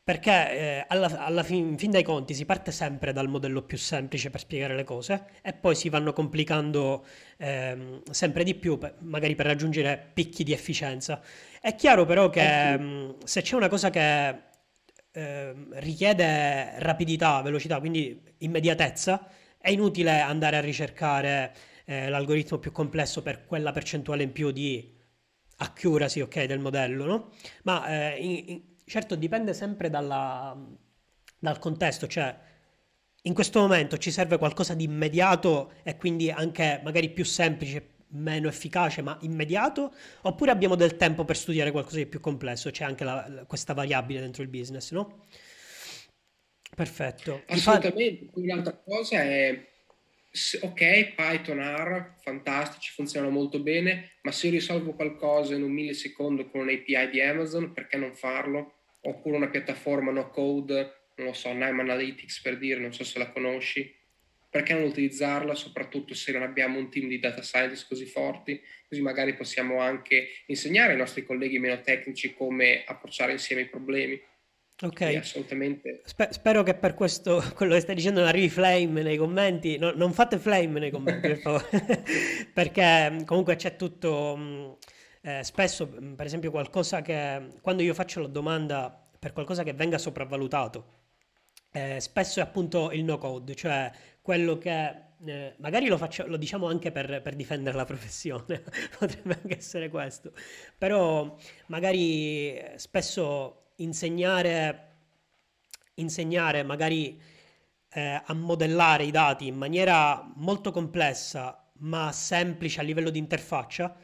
perché eh, alla, alla fin, fin, dei conti si parte sempre dal modello più semplice per spiegare le cose e poi si vanno complicando eh, sempre di più, per, magari per raggiungere picchi di efficienza. È chiaro però che mh, mm, se c'è una cosa che eh, richiede rapidità, velocità, quindi immediatezza, è inutile andare a ricercare eh, l'algoritmo più complesso per quella percentuale in più di accuracy okay, del modello, no? Ma eh, in, in, certo dipende sempre dalla, dal contesto, cioè in questo momento ci serve qualcosa di immediato e quindi anche magari più semplice, meno efficace, ma immediato, oppure abbiamo del tempo per studiare qualcosa di più complesso, c'è anche la, questa variabile dentro il business, no? Perfetto. Assolutamente. Infatti... Un'altra cosa è ok, Python, R, fantastici, funzionano molto bene, ma se io risolvo qualcosa in un millisecondo con un API di Amazon, perché non farlo? Oppure una piattaforma no code, non lo so, Nime Analytics per dire, non so se la conosci, perché non utilizzarla, soprattutto se non abbiamo un team di data scientist così forti, così magari possiamo anche insegnare ai nostri colleghi meno tecnici come approcciare insieme i problemi. Ok, assolutamente. Sper- spero che per questo, [laughs] quello che stai dicendo, non arrivi flame nei commenti. No, non fate flame nei commenti, per favore, [laughs] perché mm, comunque c'è tutto. Mm, eh, spesso, mm, per esempio, qualcosa che quando io faccio la domanda per qualcosa che venga sopravvalutato, eh, spesso è appunto il no code, cioè quello che eh, magari lo, faccio, lo diciamo anche per, per difendere la professione, [laughs] potrebbe anche essere questo, però magari eh, spesso insegnare, insegnare magari eh, a modellare i dati in maniera molto complessa ma semplice a livello di interfaccia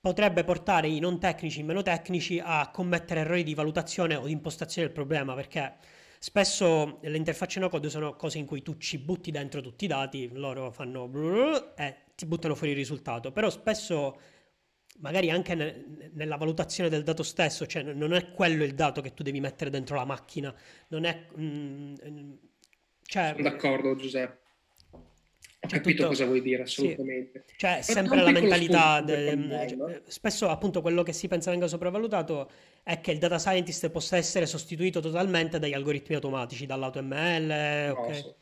potrebbe portare i non tecnici, i meno tecnici a commettere errori di valutazione o di impostazione del problema perché spesso le interfacce no code sono cose in cui tu ci butti dentro tutti i dati, loro fanno e ti buttano fuori il risultato, però spesso magari anche ne, nella valutazione del dato stesso, cioè non è quello il dato che tu devi mettere dentro la macchina, non è... Mm, cioè, Sono d'accordo Giuseppe. Ho capito tutto... cosa vuoi dire, assolutamente. Sì. Cioè, sempre la mentalità... De... Cioè, spesso, appunto, quello che si pensa venga sopravvalutato è che il data scientist possa essere sostituito totalmente dagli algoritmi automatici, dall'AutoML. No, okay.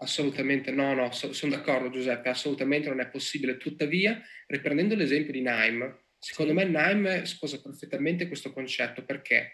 Assolutamente no, no, so, sono d'accordo Giuseppe, assolutamente non è possibile. Tuttavia, riprendendo l'esempio di Nime, secondo sì. me Nime sposa perfettamente questo concetto. Perché?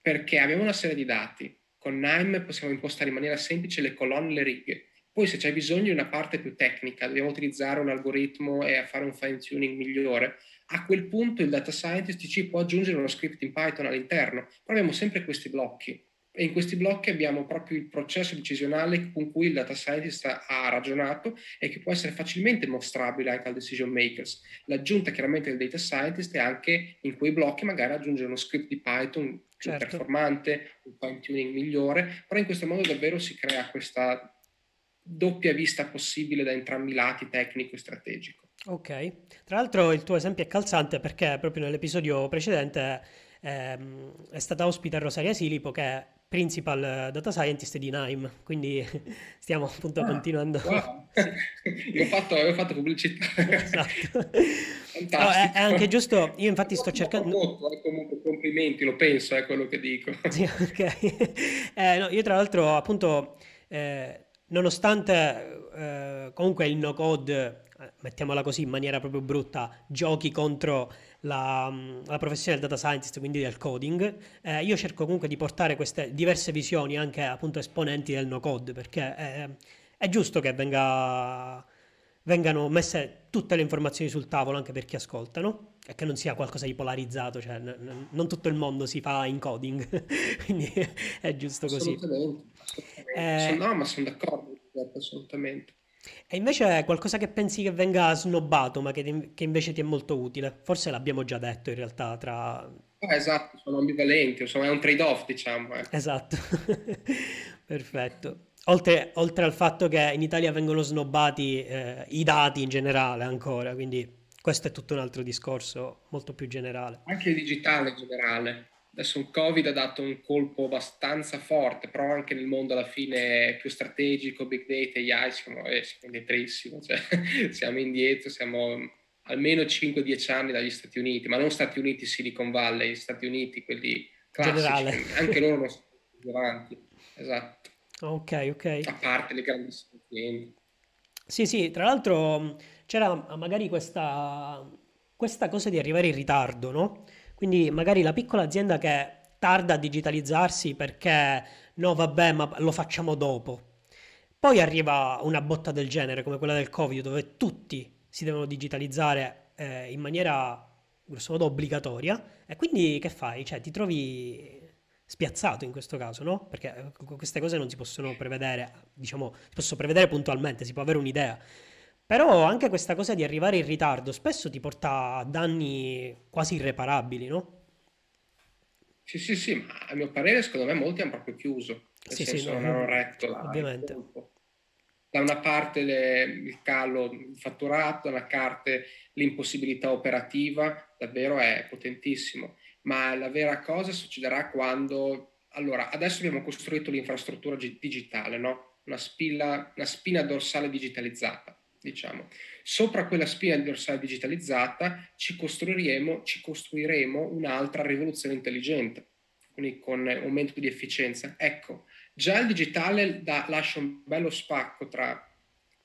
Perché abbiamo una serie di dati. Con Nime possiamo impostare in maniera semplice le colonne e le righe poi se c'è bisogno di una parte più tecnica, dobbiamo utilizzare un algoritmo e fare un fine tuning migliore, a quel punto il data scientist ci può aggiungere uno script in Python all'interno. Però abbiamo sempre questi blocchi e in questi blocchi abbiamo proprio il processo decisionale con cui il data scientist ha ragionato e che può essere facilmente mostrabile anche al decision makers. L'aggiunta chiaramente del data scientist è anche in quei blocchi magari aggiungere uno script di Python più certo. performante, un fine tuning migliore, però in questo modo davvero si crea questa doppia vista possibile da entrambi i lati, tecnico e strategico. Ok, tra l'altro il tuo esempio è calzante perché proprio nell'episodio precedente ehm, è stata ospite Rosaria Silipo che è principal data scientist di Nime, quindi [laughs] stiamo appunto ah, continuando. Wow. sì. [laughs] io, ho fatto, io ho fatto pubblicità. esatto. No, è, è, anche giusto, io infatti sto cercando... Molto, eh, comunque complimenti, lo penso, è quello che dico. [laughs] Sì, ok. Eh, no, io tra l'altro appunto... Eh, nonostante eh, comunque il no code, eh, mettiamola così in maniera proprio brutta, giochi contro la, mm, la professione del data scientist, quindi del coding, eh, io cerco comunque di portare queste diverse visioni anche appunto esponenti del no code, perché è, è giusto che venga, vengano messe tutte le informazioni sul tavolo anche per chi ascolta, no? E che non sia qualcosa di polarizzato, cioè n- n- non tutto il mondo si fa in coding, [laughs] quindi è giusto così. Assolutamente. Eh, no, ma sono d'accordo, assolutamente. E invece è qualcosa che pensi che venga snobbato, ma che, che, invece ti è molto utile? Forse l'abbiamo già detto in realtà tra... Ah, esatto, sono ambivalenti, insomma è un trade-off diciamo. Eh. Esatto, [laughs] perfetto. Oltre, oltre, al fatto che in Italia vengono snobbati eh, i dati in generale ancora, quindi questo è tutto un altro discorso molto più generale. Anche il digitale in generale adesso il Covid ha dato un colpo abbastanza forte, però anche nel mondo alla fine più strategico, big data, AI, siamo, eh, siamo indietrissimo, cioè, [laughs] siamo indietro, siamo almeno 5-10 anni dagli Stati Uniti, ma non Stati Uniti Silicon Valley, Stati Uniti quelli classici, Generale. anche loro non sono avanti, esatto. Ok, ok. A parte le grandissime aziende. Sì, sì, tra l'altro c'era magari questa, questa cosa di arrivare in ritardo, no? Quindi magari la piccola azienda che tarda a digitalizzarsi perché no, vabbè, ma lo facciamo dopo. Poi arriva una botta del genere come quella del Covid dove tutti si devono digitalizzare eh, in maniera grossomodo obbligatoria e quindi che fai? Cioè ti trovi spiazzato in questo caso, no? Perché eh, queste cose non si possono prevedere, diciamo, si possono prevedere puntualmente, si può avere un'idea. Però anche questa cosa di arrivare in ritardo spesso ti porta a danni quasi irreparabili, no? Sì, sì, sì, ma a mio parere secondo me molti hanno proprio chiuso, nel sì, senso sì, non hanno retto la, ovviamente. Da una parte le, il calo fatturato, da una parte l'impossibilità operativa, davvero è potentissimo. Ma la vera cosa succederà quando... Allora, adesso abbiamo costruito l'infrastruttura digitale, no? Una, spilla, una spina dorsale digitalizzata diciamo. Sopra quella spina dorsale digitalizzata ci costruiremo, ci costruiremo un'altra rivoluzione intelligente, quindi con aumento di efficienza. Ecco, già il digitale da, lascia un bello spacco tra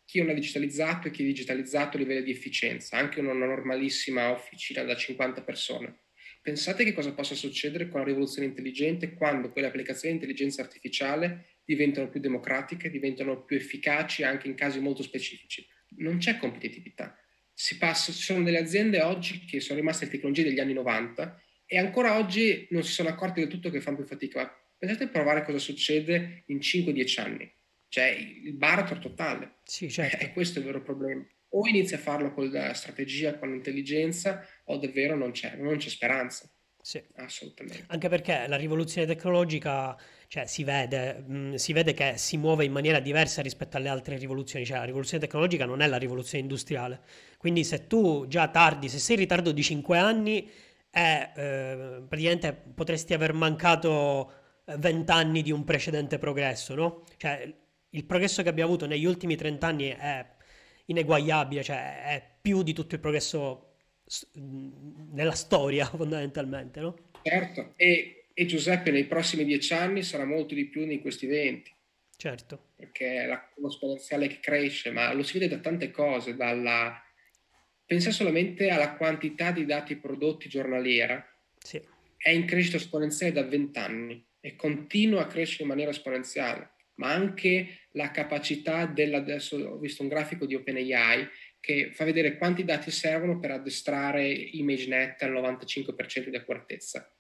chi non è digitalizzato e chi è digitalizzato a livello di efficienza, anche una normalissima officina da 50 persone. Pensate che cosa possa succedere con la rivoluzione intelligente quando quelle applicazioni di intelligenza artificiale diventano più democratiche, diventano più efficaci anche in casi molto specifici non c'è competitività. Si passa, ci sono delle aziende oggi che sono rimaste alle tecnologie degli anni 90 e ancora oggi non si sono accorti del tutto che fanno più fatica. Ma pensate a provare cosa succede in 5-10 anni. Cioè il baratro totale. Sì, certo. E [laughs] questo è il vero problema. O inizia a farlo con la strategia, con l'intelligenza, o davvero non c'è, non c'è speranza. Sì. Assolutamente. Anche perché la rivoluzione tecnologica cioè, si, vede, mh, mm, si vede che si muove in maniera diversa rispetto alle altre rivoluzioni. Cioè, la rivoluzione tecnologica non è la rivoluzione industriale. Quindi se tu già tardi, se sei in ritardo di 5 anni, è, eh, praticamente potresti aver mancato 20 anni di un precedente progresso, no? Cioè, il progresso che abbiamo avuto negli ultimi 30 anni è ineguagliabile, cioè è più di tutto il progresso nella storia [laughs] fondamentalmente, no? Certo, e, e Giuseppe nei prossimi dieci anni sarà molto di più di questi 20. Certo. Perché è la curva esponenziale che cresce, ma lo si vede da tante cose, dalla... pensa solamente alla quantità di dati prodotti giornaliera. Sì. È in crescita esponenziale da 20 anni e continua a crescere in maniera esponenziale ma anche la capacità della, adesso ho visto un grafico di OpenAI che fa vedere quanti dati servono per addestrare ImageNet al 95% di accuratezza.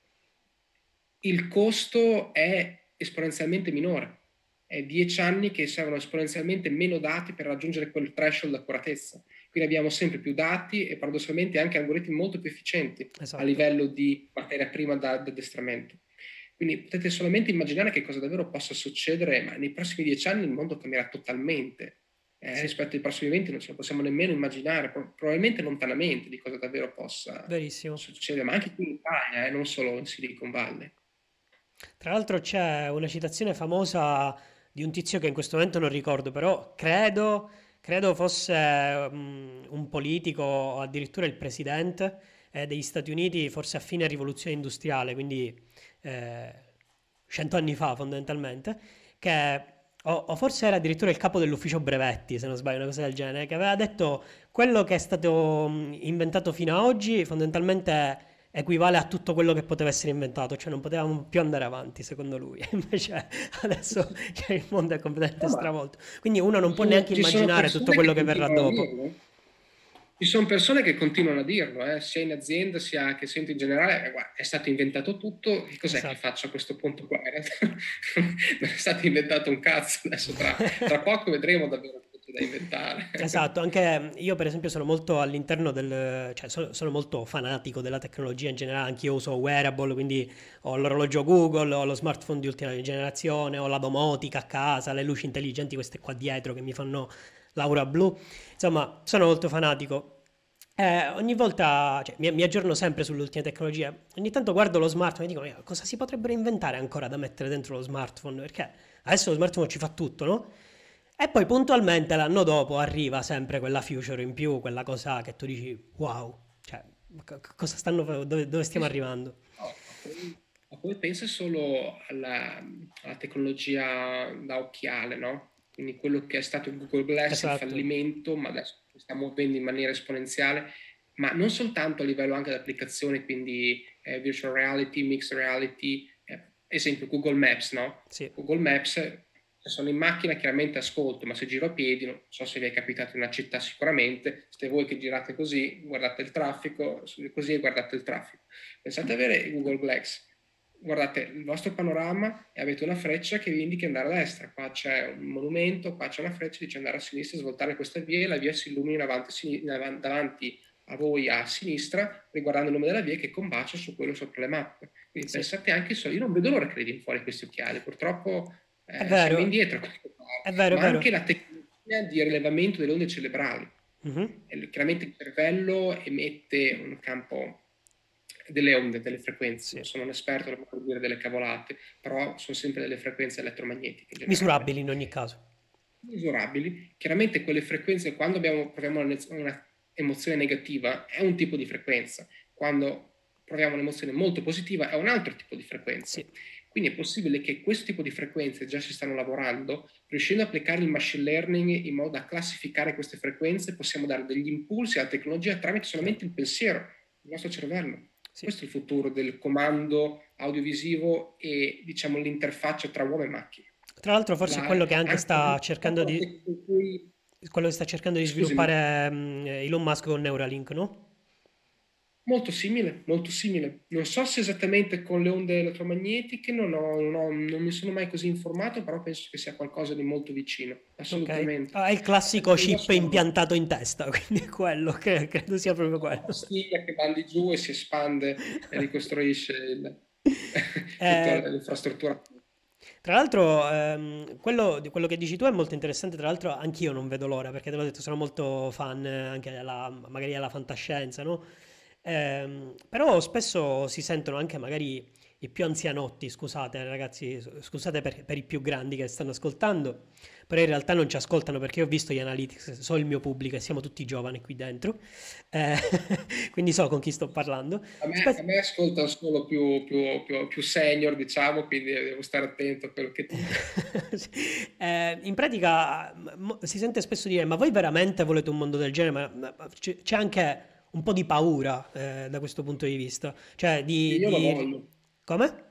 Il costo è esponenzialmente minore, è 10 anni che servono esponenzialmente meno dati per raggiungere quel threshold di accuratezza. Quindi abbiamo sempre più dati e paradossalmente anche algoritmi molto più efficienti esatto. a livello di materia prima da, da addestramento. Quindi potete solamente immaginare che cosa davvero possa succedere, ma nei prossimi dieci anni il mondo cambierà totalmente. Eh, sì. Rispetto ai prossimi venti non ce lo possiamo nemmeno immaginare, probabilmente lontanamente di cosa davvero possa Verissimo. succedere, ma anche qui in Italia, eh, non solo in Silicon Valley. Tra l'altro c'è una citazione famosa di un tizio che in questo momento non ricordo, però credo, credo fosse um, un politico o addirittura il presidente eh, degli Stati Uniti, forse a fine rivoluzione industriale, quindi eh, cento anni fa fondamentalmente, che o, o, forse era addirittura il capo dell'ufficio brevetti, se non sbaglio, una cosa del genere, che aveva detto quello che è stato inventato fino ad oggi fondamentalmente equivale a tutto quello che poteva essere inventato, cioè non potevamo più andare avanti secondo lui, [laughs] invece adesso cioè, il mondo è completamente stravolto, quindi uno non può neanche immaginare tutto quello che verrà dopo. Ci sono persone che continuano a dirlo, eh, sia in azienda sia che sento in generale, eh, guarda, è stato inventato tutto, che cos'è esatto. che faccio a questo punto qua? [laughs] non è stato inventato un cazzo, adesso tra, tra [laughs] poco vedremo davvero da inventare. [laughs] Esatto, anche io per esempio sono molto all'interno del, cioè sono, sono molto fanatico della tecnologia in generale, anche io uso wearable, quindi ho l'orologio Google, ho lo smartphone di ultima generazione, ho la domotica a casa, le luci intelligenti queste qua dietro che mi fanno l'aura blu. Insomma, sono molto fanatico. Eh, ogni volta cioè, mi, mi, aggiorno sempre sulle ultime tecnologie. Ogni tanto guardo lo smartphone e dico: cosa si potrebbero inventare ancora da mettere dentro lo smartphone? Perché adesso lo smartphone ci fa tutto, no? E poi puntualmente l'anno dopo arriva sempre quella future in più, quella cosa che tu dici: wow, cioè, cosa stanno, dove, dove stiamo arrivando? Ma poi pensa solo alla, alla tecnologia da occhiale, no? quindi quello che è stato il Google Glass, esatto. il fallimento, ma adesso si sta muovendo in maniera esponenziale, ma non soltanto a livello anche di applicazione, quindi eh, virtual reality, mixed reality, eh, esempio Google Maps, no? Sì. Google Maps, se sono in macchina chiaramente ascolto, ma se giro a piedi, non so se vi è capitato in una città sicuramente, siete voi che girate così, guardate il traffico, così e guardate il traffico. Pensate ad avere Google Glass guardate il vostro panorama e avete una freccia che vi indica andare a destra, qua c'è un monumento, qua c'è una freccia che dice andare a sinistra, svoltare questa via e la via si illumina davanti, davanti a voi a sinistra, riguardando il nome della via che combacia su quello sopra le mappe. Quindi sì. pensate anche io non vedo l'ora che vedino fuori questi occhiali, purtroppo eh, siamo indietro È vero, ma vero. anche la tecnologia di rilevamento delle onde cerebrali. Uh-huh. Chiaramente il cervello emette un campo delle onde, delle frequenze. Sì. Sono un esperto, non posso dire delle cavolate, però sono sempre delle frequenze elettromagnetiche. Misurabili in ogni caso. Misurabili. Chiaramente quelle frequenze, quando abbiamo, proviamo una emozione negativa, è un tipo di frequenza. Quando proviamo un'emozione molto positiva, è un altro tipo di frequenza. Sì. Quindi è possibile che questo tipo di frequenze già si stanno lavorando, riuscendo a applicare il machine learning in modo da classificare queste frequenze, possiamo dare degli impulsi alla tecnologia tramite solamente il pensiero, il nostro cervello. Sì. Questo è il futuro del comando audiovisivo e diciamo l'interfaccia tra uomo e macchina. Tra l'altro forse La, quello che anche, anche sta cercando di... Cui... Quello che sta cercando di sviluppare um, Elon Musk con Neuralink, no? Molto simile, molto simile. Non so se esattamente con le onde elettromagnetiche, non, ho, non, ho, non mi sono mai così informato, però penso che sia qualcosa di molto vicino, assolutamente. Okay. Ah, è il classico chip impiantato in testa, [laughs] quindi è quello, che credo sia proprio quello. Una stiglia che bandi giù e si espande e ricostruisce il, [laughs] [laughs] eh... l'infrastruttura. Tra l'altro, ehm, quello, quello, che dici tu è molto interessante, tra l'altro anch'io non vedo l'ora, perché te l'ho detto, sono molto fan anche della, magari della fantascienza, no? Eh, però spesso si sentono anche magari i più anzianotti, scusate ragazzi, scusate per, per, i più grandi che stanno ascoltando, però in realtà non ci ascoltano perché ho visto gli analytics, so il mio pubblico e siamo tutti giovani qui dentro, eh, [laughs] quindi so con chi sto parlando. A me, Aspetta... a me ascoltano solo più, più, più, più, senior, diciamo, quindi devo stare attento a quello che [laughs] eh, in pratica si sente spesso dire, ma voi veramente volete un mondo del genere? Ma, ma c'è anche un po' di paura eh, da questo punto di vista. Cioè, di, Io di... lo voglio. Come?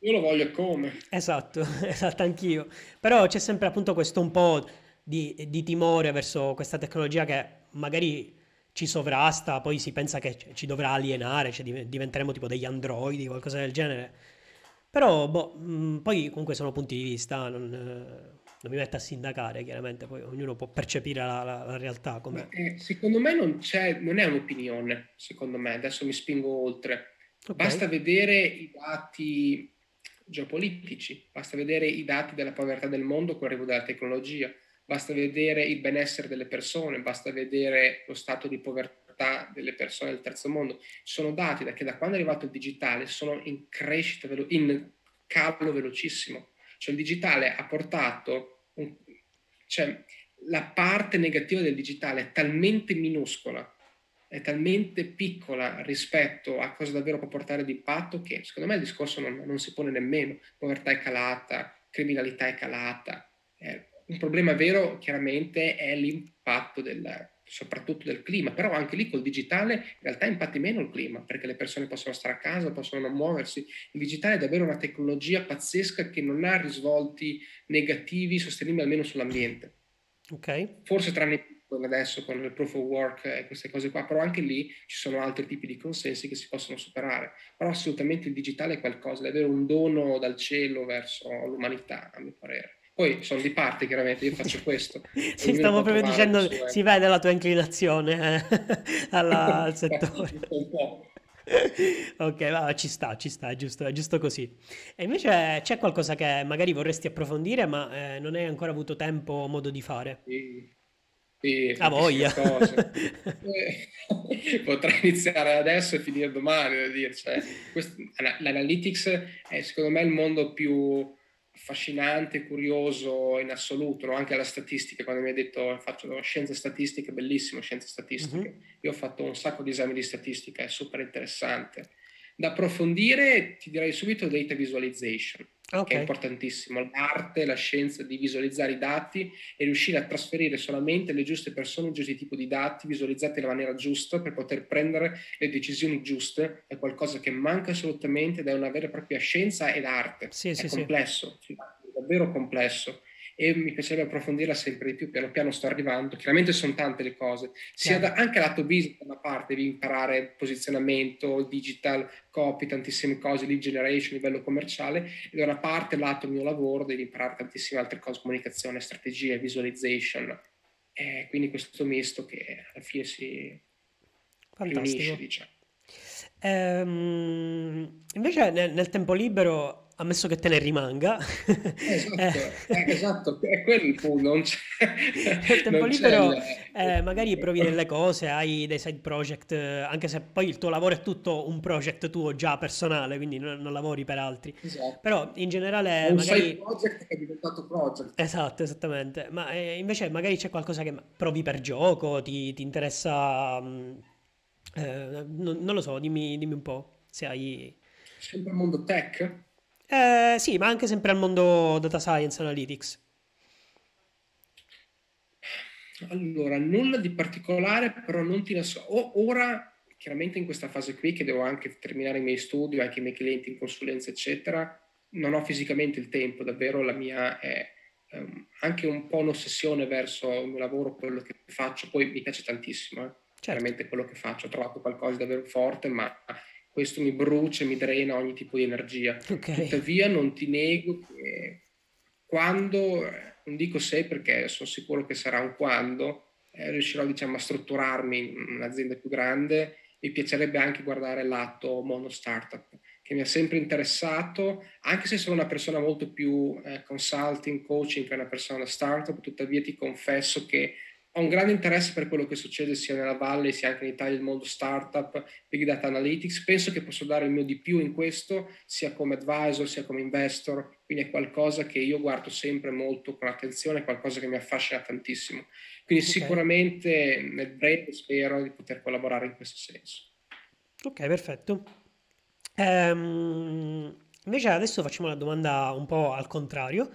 Io lo voglio come. Esatto, [laughs] esatto, anch'io. Però c'è sempre appunto questo un po' di, di timore verso questa tecnologia che magari ci sovrasta, poi si pensa che ci dovrà alienare, cioè diventeremo tipo degli androidi, qualcosa del genere. Però, boh, mh, poi comunque sono punti di vista, non, non, mi metto a sindacare, chiaramente, poi ognuno può percepire la, la, la realtà. Come... Eh, secondo me non, c'è, non è un'opinione, secondo me, adesso mi spingo oltre. Okay. Basta vedere i dati geopolitici, basta vedere i dati della povertà del mondo con l'arrivo della tecnologia, basta vedere il benessere delle persone, basta vedere lo stato di povertà delle persone del terzo mondo. Sono dati che da quando è arrivato il digitale sono in crescita, in calo velocissimo. Cioè il digitale ha portato, un, cioè la parte negativa del digitale è talmente minuscola è talmente piccola rispetto a cosa davvero può portare di impatto che secondo me il discorso non, non si pone nemmeno. Povertà è calata, criminalità è calata. Eh, un problema vero chiaramente è l'impatto del, soprattutto del clima, però anche lì col digitale in realtà impatti meno il clima perché le persone possono stare a casa, possono non muoversi. Il digitale è davvero una tecnologia pazzesca che non ha risvolti negativi sostenibili almeno sull'ambiente. Ok. Forse tranne adesso con il proof of work e queste cose qua, però anche lì ci sono altri tipi di consensi che si possono superare. Però assolutamente il digitale è qualcosa, è avere un dono dal cielo verso l'umanità, a mio parere. Poi sono di parte, chiaramente, io faccio questo. [laughs] Ci stavo proprio dicendo, sue... si vede la tua inclinazione eh, [laughs] alla, al [laughs] settore. un po'. ok, va, ci sta, ci sta, è giusto, è giusto così. E invece c'è qualcosa che magari vorresti approfondire, ma eh, non hai ancora avuto tempo o modo di fare? Sì. Sì, a voglia. eh, potrei iniziare adesso e finire domani, dire. Cioè, questo, l'analytics è secondo me il mondo più affascinante, curioso in assoluto, no? anche la statistica, quando mi hai detto faccio scienze statistiche, bellissimo scienze statistiche. Uh-huh. Io ho fatto un sacco di esami di statistica, è super interessante. Da approfondire ti direi subito data visualization okay. che è importantissimo, l'arte, la scienza di visualizzare i dati e riuscire a trasferire solamente le giuste persone, i giusti tipi di dati visualizzati nella maniera giusta per poter prendere le decisioni giuste, è qualcosa che manca assolutamente ed è una vera e propria scienza ed arte. Sì, è sì, complesso, sì. è davvero complesso e mi piacerebbe approfondirla sempre di più, piano piano sto arrivando. Chiaramente sono tante le cose, sia da, anche lato business da una parte devi imparare posizionamento, digital, copy, tantissime cose, lead generation a livello commerciale e da una parte lato mio lavoro devi imparare tantissime altre cose, comunicazione, strategia, visualization. E quindi questo misto che alla fine si Fantastico. riunisce, diciamo. Ehm, invece nel, nel tempo libero ammesso che te ne rimanga. [laughs] Esatto, eh. eh, esatto, è quello il punto, non c'è... [laughs] Il tempo non libero eh, magari provi delle cose, hai dei side project, anche se poi il tuo lavoro è tutto un project tuo già personale, quindi non, non lavori per altri. Esatto. Però in generale... Un magari... side project è diventato project. Esatto, esattamente. Ma eh, invece magari c'è qualcosa che provi per gioco, ti, ti interessa... Mh, eh, non, non, lo so, dimmi, dimmi un po' se hai... Sempre il mondo tech? Eh, sì, ma anche sempre al mondo data science analytics. Allora, nulla di particolare, però non ti nascondo. Ora, chiaramente in questa fase qui, che devo anche terminare i miei studi, anche i miei clienti in consulenza, eccetera, non ho fisicamente il tempo, davvero la mia è um, anche un po' un'ossessione verso il mio lavoro, quello che faccio. Poi mi piace tantissimo, eh. certo. chiaramente quello che faccio. Ho trovato qualcosa di davvero forte, ma questo mi brucia, mi drena ogni tipo di energia. Okay. Tuttavia non ti nego che quando, non dico se perché sono sicuro che sarà un quando, eh, riuscirò diciamo, a strutturarmi in un'azienda più grande, mi piacerebbe anche guardare il lato mono startup, che mi ha sempre interessato, anche se sono una persona molto più eh, consulting, coaching che una persona startup, tuttavia ti confesso che ho un grande interesse per quello che succede sia nella Valle sia anche in Italia nel mondo startup, Big Data Analytics. Penso che posso dare il mio di più in questo, sia come advisor, sia come investor. Quindi è qualcosa che io guardo sempre molto con attenzione, è qualcosa che mi affascina tantissimo. Quindi okay. sicuramente nel breve spero di poter collaborare in questo senso. Ok, perfetto. Ehm, invece adesso facciamo una domanda un po' al contrario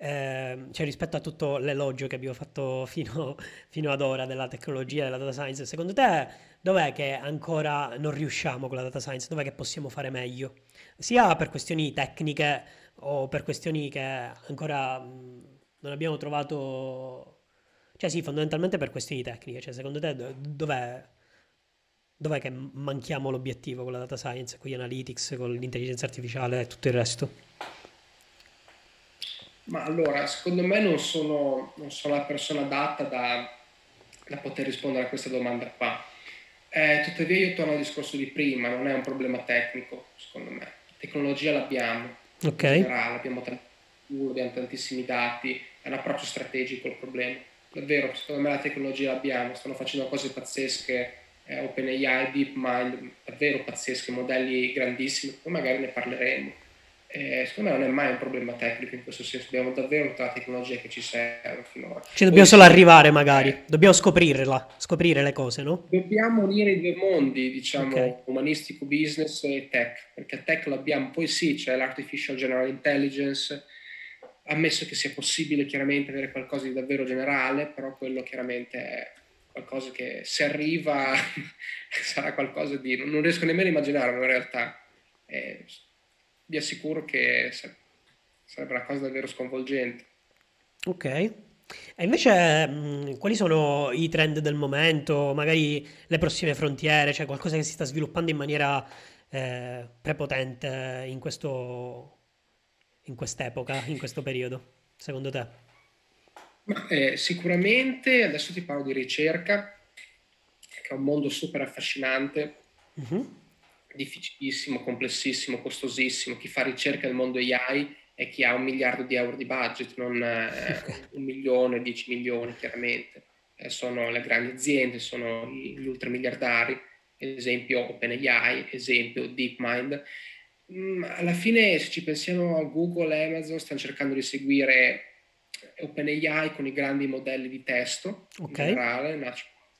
eh, cioè rispetto a tutto l'elogio che abbiamo fatto [laughs] fino, fino, ad ora della tecnologia, della data science, secondo te dov'è che ancora non riusciamo con la data science? Dov'è che possiamo fare meglio? Sia per questioni tecniche o per questioni che ancora non abbiamo trovato... Cioè sì, fondamentalmente per questioni tecniche, cioè secondo te dov'è, dov'è che manchiamo l'obiettivo con la data science, con gli analytics, con l'intelligenza artificiale e tutto il resto? Ma allora, secondo me non sono, non sono la persona adatta da, da, poter rispondere a questa domanda qua. Eh, tuttavia io torno al discorso di prima, non è un problema tecnico, secondo me. La tecnologia l'abbiamo, Ok. in generale, abbiamo, tanti, abbiamo tantissimi dati, è un approccio strategico il problema. Davvero, secondo me la tecnologia l'abbiamo, stanno facendo cose pazzesche, eh, OpenAI, DeepMind, davvero pazzesche, modelli grandissimi, poi magari ne parleremo eh, secondo me non è mai un problema tecnico in questo senso, abbiamo davvero tutta la tecnologia che ci serve finora. Ci dobbiamo solo arrivare magari, dobbiamo scoprirla, scoprire le cose, no? Dobbiamo unire i due mondi, diciamo, okay. umanistico business e tech, perché tech l'abbiamo, poi sì, c'è l'artificial general intelligence, ammesso che sia possibile chiaramente avere qualcosa di davvero generale, però quello chiaramente è qualcosa che se arriva [laughs] sarà qualcosa di... non riesco nemmeno a immaginarlo in realtà. Eh, vi assicuro che sarebbe una cosa davvero sconvolgente. Ok. E invece mh, quali sono i trend del momento, magari le prossime frontiere, cioè qualcosa che si sta sviluppando in maniera eh, prepotente in, questo, in quest'epoca, in questo periodo, secondo te? Ma, eh, sicuramente, adesso ti parlo di ricerca, che è un mondo super affascinante. Uh-huh difficilissimo, complessissimo, costosissimo. Chi fa ricerca nel mondo AI è chi ha un miliardo di euro di budget, non eh, [laughs] un milione, dieci milioni chiaramente. Eh, sono le grandi aziende, sono gli ultramiliardari, esempio OpenAI, esempio DeepMind. Mm, alla fine, se ci pensiamo, Google e Amazon stanno cercando di seguire OpenAI con i grandi modelli di testo okay. in generale,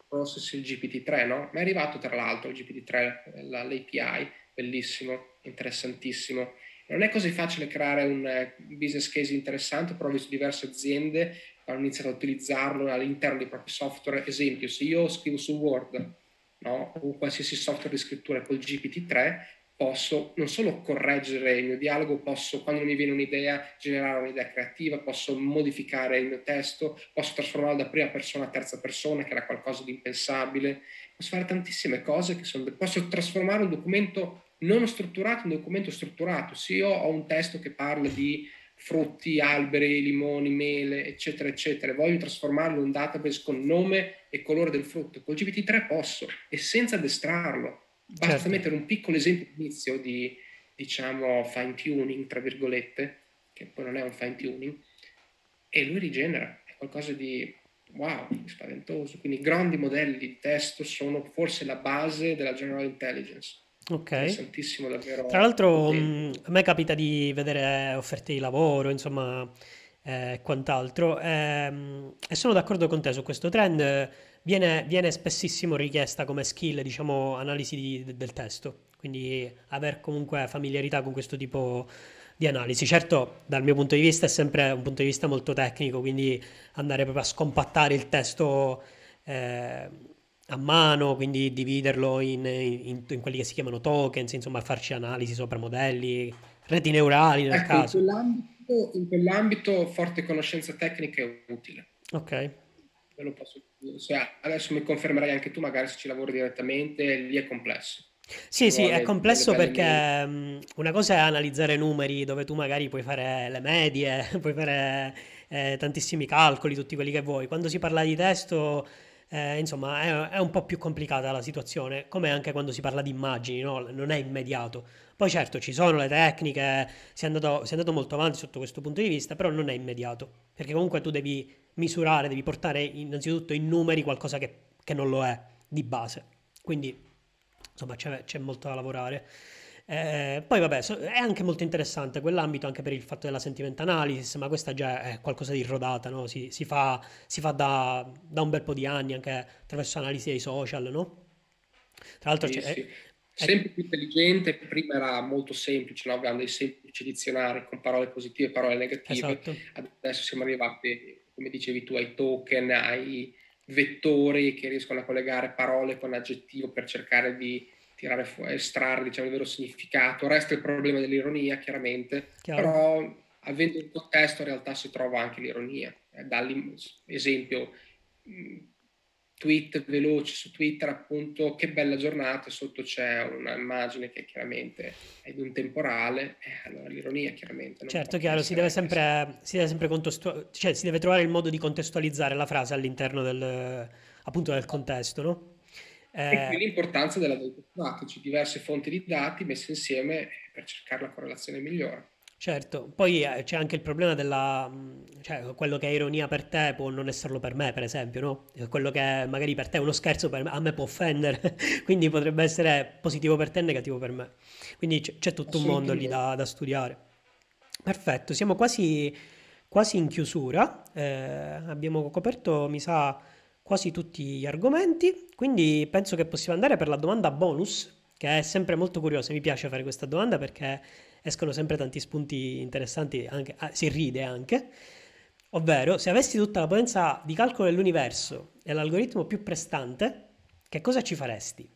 Process il GPT-3, no? Ma è arrivato tra l'altro il GPT-3, l'API, bellissimo, interessantissimo. Non è così facile creare un eh, business case interessante, però ho visto diverse aziende che hanno iniziato a utilizzarlo all'interno dei propri software. Esempio, se io scrivo su Word no? o qualsiasi software di scrittura col GPT-3, posso non solo correggere il mio dialogo, posso, quando mi viene un'idea, generare un'idea creativa, posso modificare il mio testo, posso trasformarlo da prima persona a terza persona, che era qualcosa di impensabile. Posso fare tantissime cose che sono... Posso trasformare un documento non strutturato in un documento strutturato. Se io ho un testo che parla di frutti, alberi, limoni, mele, eccetera, eccetera, voglio trasformarlo in un database con nome e colore del frutto, col GPT-3 posso, e senza addestrarlo Basta certo. mettere un piccolo esempio inizio di, diciamo, fine tuning, tra virgolette, che poi non è un fine tuning, e lui rigenera, è qualcosa di wow, spaventoso. Quindi grandi modelli di testo sono forse la base della general intelligence. Ok. Interessantissimo davvero. Tra l'altro mh, mm, a me capita di vedere offerte di lavoro, insomma, e eh, quant'altro, ehm, e sono d'accordo con te su questo trend viene, viene spessissimo richiesta come skill, diciamo, analisi di, del testo, quindi aver comunque familiarità con questo tipo di analisi. Certo, dal mio punto di vista è sempre un punto di vista molto tecnico, quindi andare proprio a scompattare il testo eh, a mano, quindi dividerlo in, in, in, quelli che si chiamano tokens, insomma farci analisi sopra modelli, reti neurali nel ecco, caso. In quell'ambito, in quell'ambito forte conoscenza tecnica è utile. Ok. Ve lo posso cioè, adesso mi confermerai anche tu, magari se ci lavori direttamente, lì è complesso. Sì, sì, è complesso perché um, una cosa è analizzare numeri dove tu magari puoi fare le medie, [laughs] puoi fare eh, tantissimi calcoli, tutti quelli che vuoi. Quando si parla di testo Eh, insomma, è, è, un po' più complicata la situazione, come anche quando si parla di immagini, no? non è immediato. Poi certo ci sono le tecniche, si è, andato, si è andato molto avanti sotto questo punto di vista, però non è immediato, perché comunque tu devi misurare, devi portare innanzitutto in numeri qualcosa che, che non lo è di base. Quindi, insomma, c'è, c'è molto da lavorare. Eh, poi vabbè, è anche molto interessante quell'ambito anche per il fatto della sentiment analysis, ma questa già è qualcosa di rodata, no? si, si, fa, si fa da, da, un bel po' di anni anche attraverso analisi dei social, no? Tra l'altro sì, c'è, sì. Sempre più intelligente, prima era molto semplice, no? avevamo dei semplici dizionari con parole positive e parole negative, esatto. adesso siamo arrivati, come dicevi tu, ai token, ai vettori che riescono a collegare parole con aggettivo per cercare di tirare fuori, estrarre diciamo, il vero significato. Resta il problema dell'ironia, chiaramente, Chiaro. però avendo un contesto in realtà si trova anche l'ironia. Eh, Dall'esempio, tweet veloci su Twitter, appunto, che bella giornata, sotto c'è un'immagine che chiaramente è di un temporale, eh, allora l'ironia chiaramente. certo, chiaro, si deve sempre, si deve sempre contestu- cioè si deve trovare il modo di contestualizzare la frase all'interno del, appunto del contesto, no? Eh... E qui l'importanza della data diverse fonti di dati messe insieme per cercare la correlazione migliore. Certo, poi eh, c'è anche il problema della, mm, cioè quello che è ironia per te può non esserlo per me, per esempio, no? Quello che magari per te è uno scherzo, me, a me può offendere, [laughs] quindi potrebbe essere positivo per te e negativo per me. Quindi c'è, c'è tutto un mondo lì da, da, studiare. Perfetto, siamo quasi, quasi in chiusura, eh, abbiamo coperto, mi sa, quasi tutti gli argomenti, quindi penso che possiamo andare per la domanda bonus, che è sempre molto curiosa, mi piace fare questa domanda perché escono sempre tanti spunti interessanti, anche, ah, si ride anche, ovvero se avessi tutta la potenza di calcolo dell'universo e l'algoritmo più prestante, che cosa ci faresti?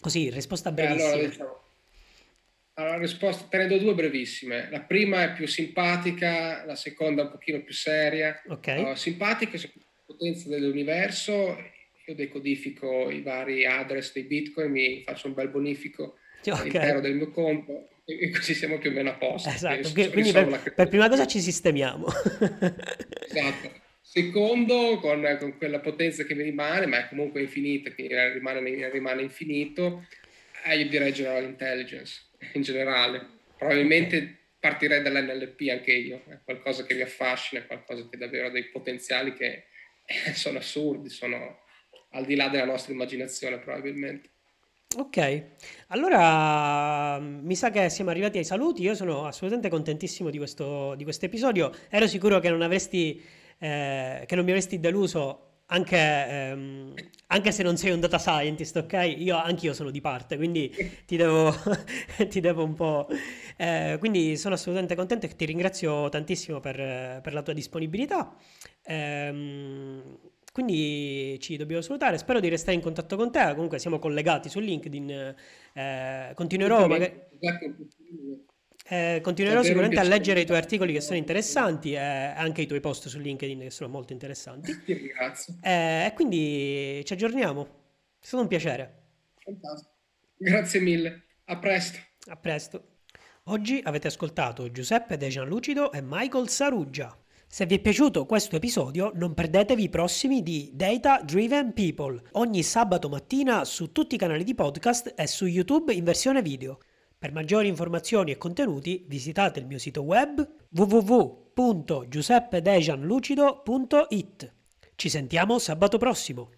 Così, risposta brevissima. allora, diciamo, allora, risposta, te ne do due brevissime. La prima è più simpatica, la seconda un pochino più seria. Ok. Uh, simpatica, potenza dell'universo, io decodifico i vari address dei bitcoin, mi faccio un bel bonifico [laughs] okay. all'interno del mio conto e così siamo più o meno a posto. Esatto, quindi per, per, prima cosa ci sistemiamo. esatto. Secondo, con, con, quella potenza che mi rimane, ma è comunque infinita, che rimane, rimane infinito, eh, io direi general intelligence in generale. Probabilmente partirei dall'NLP anche io, è qualcosa che mi affascina, è qualcosa che davvero ha dei potenziali che sono assurdi, sono al di là della nostra immaginazione probabilmente. Ok, allora mi sa che siamo arrivati ai saluti, io sono assolutamente contentissimo di questo, di episodio, ero sicuro che non, avresti, eh, che non mi avresti deluso anche, ehm, anche, se non sei un data scientist, ok? Io anch'io sono di parte, quindi ti devo, [laughs] ti devo un po'. Eh, quindi sono assolutamente contento e ti ringrazio tantissimo per, per la tua disponibilità. Ehm, quindi ci dobbiamo salutare. Spero di restare in contatto con te. Comunque siamo collegati su LinkedIn. Eh, continuerò magari. Eh, continuerò sicuramente a leggere i tuoi articoli che sono interessanti e anche i tuoi post su LinkedIn che sono molto interessanti. Grazie. Eh, e quindi ci aggiorniamo. È stato un piacere. Fantastico. Grazie mille. A presto. A presto. Oggi avete ascoltato Giuseppe De Gianlucido e Michael Saruggia. Se vi è piaciuto questo episodio non perdetevi i prossimi di Data Driven People, ogni sabato mattina su tutti i canali di podcast e su YouTube in versione video. Per maggiori informazioni e contenuti visitate il mio sito web www.giuseppedejanlucido.it. Ci sentiamo sabato prossimo!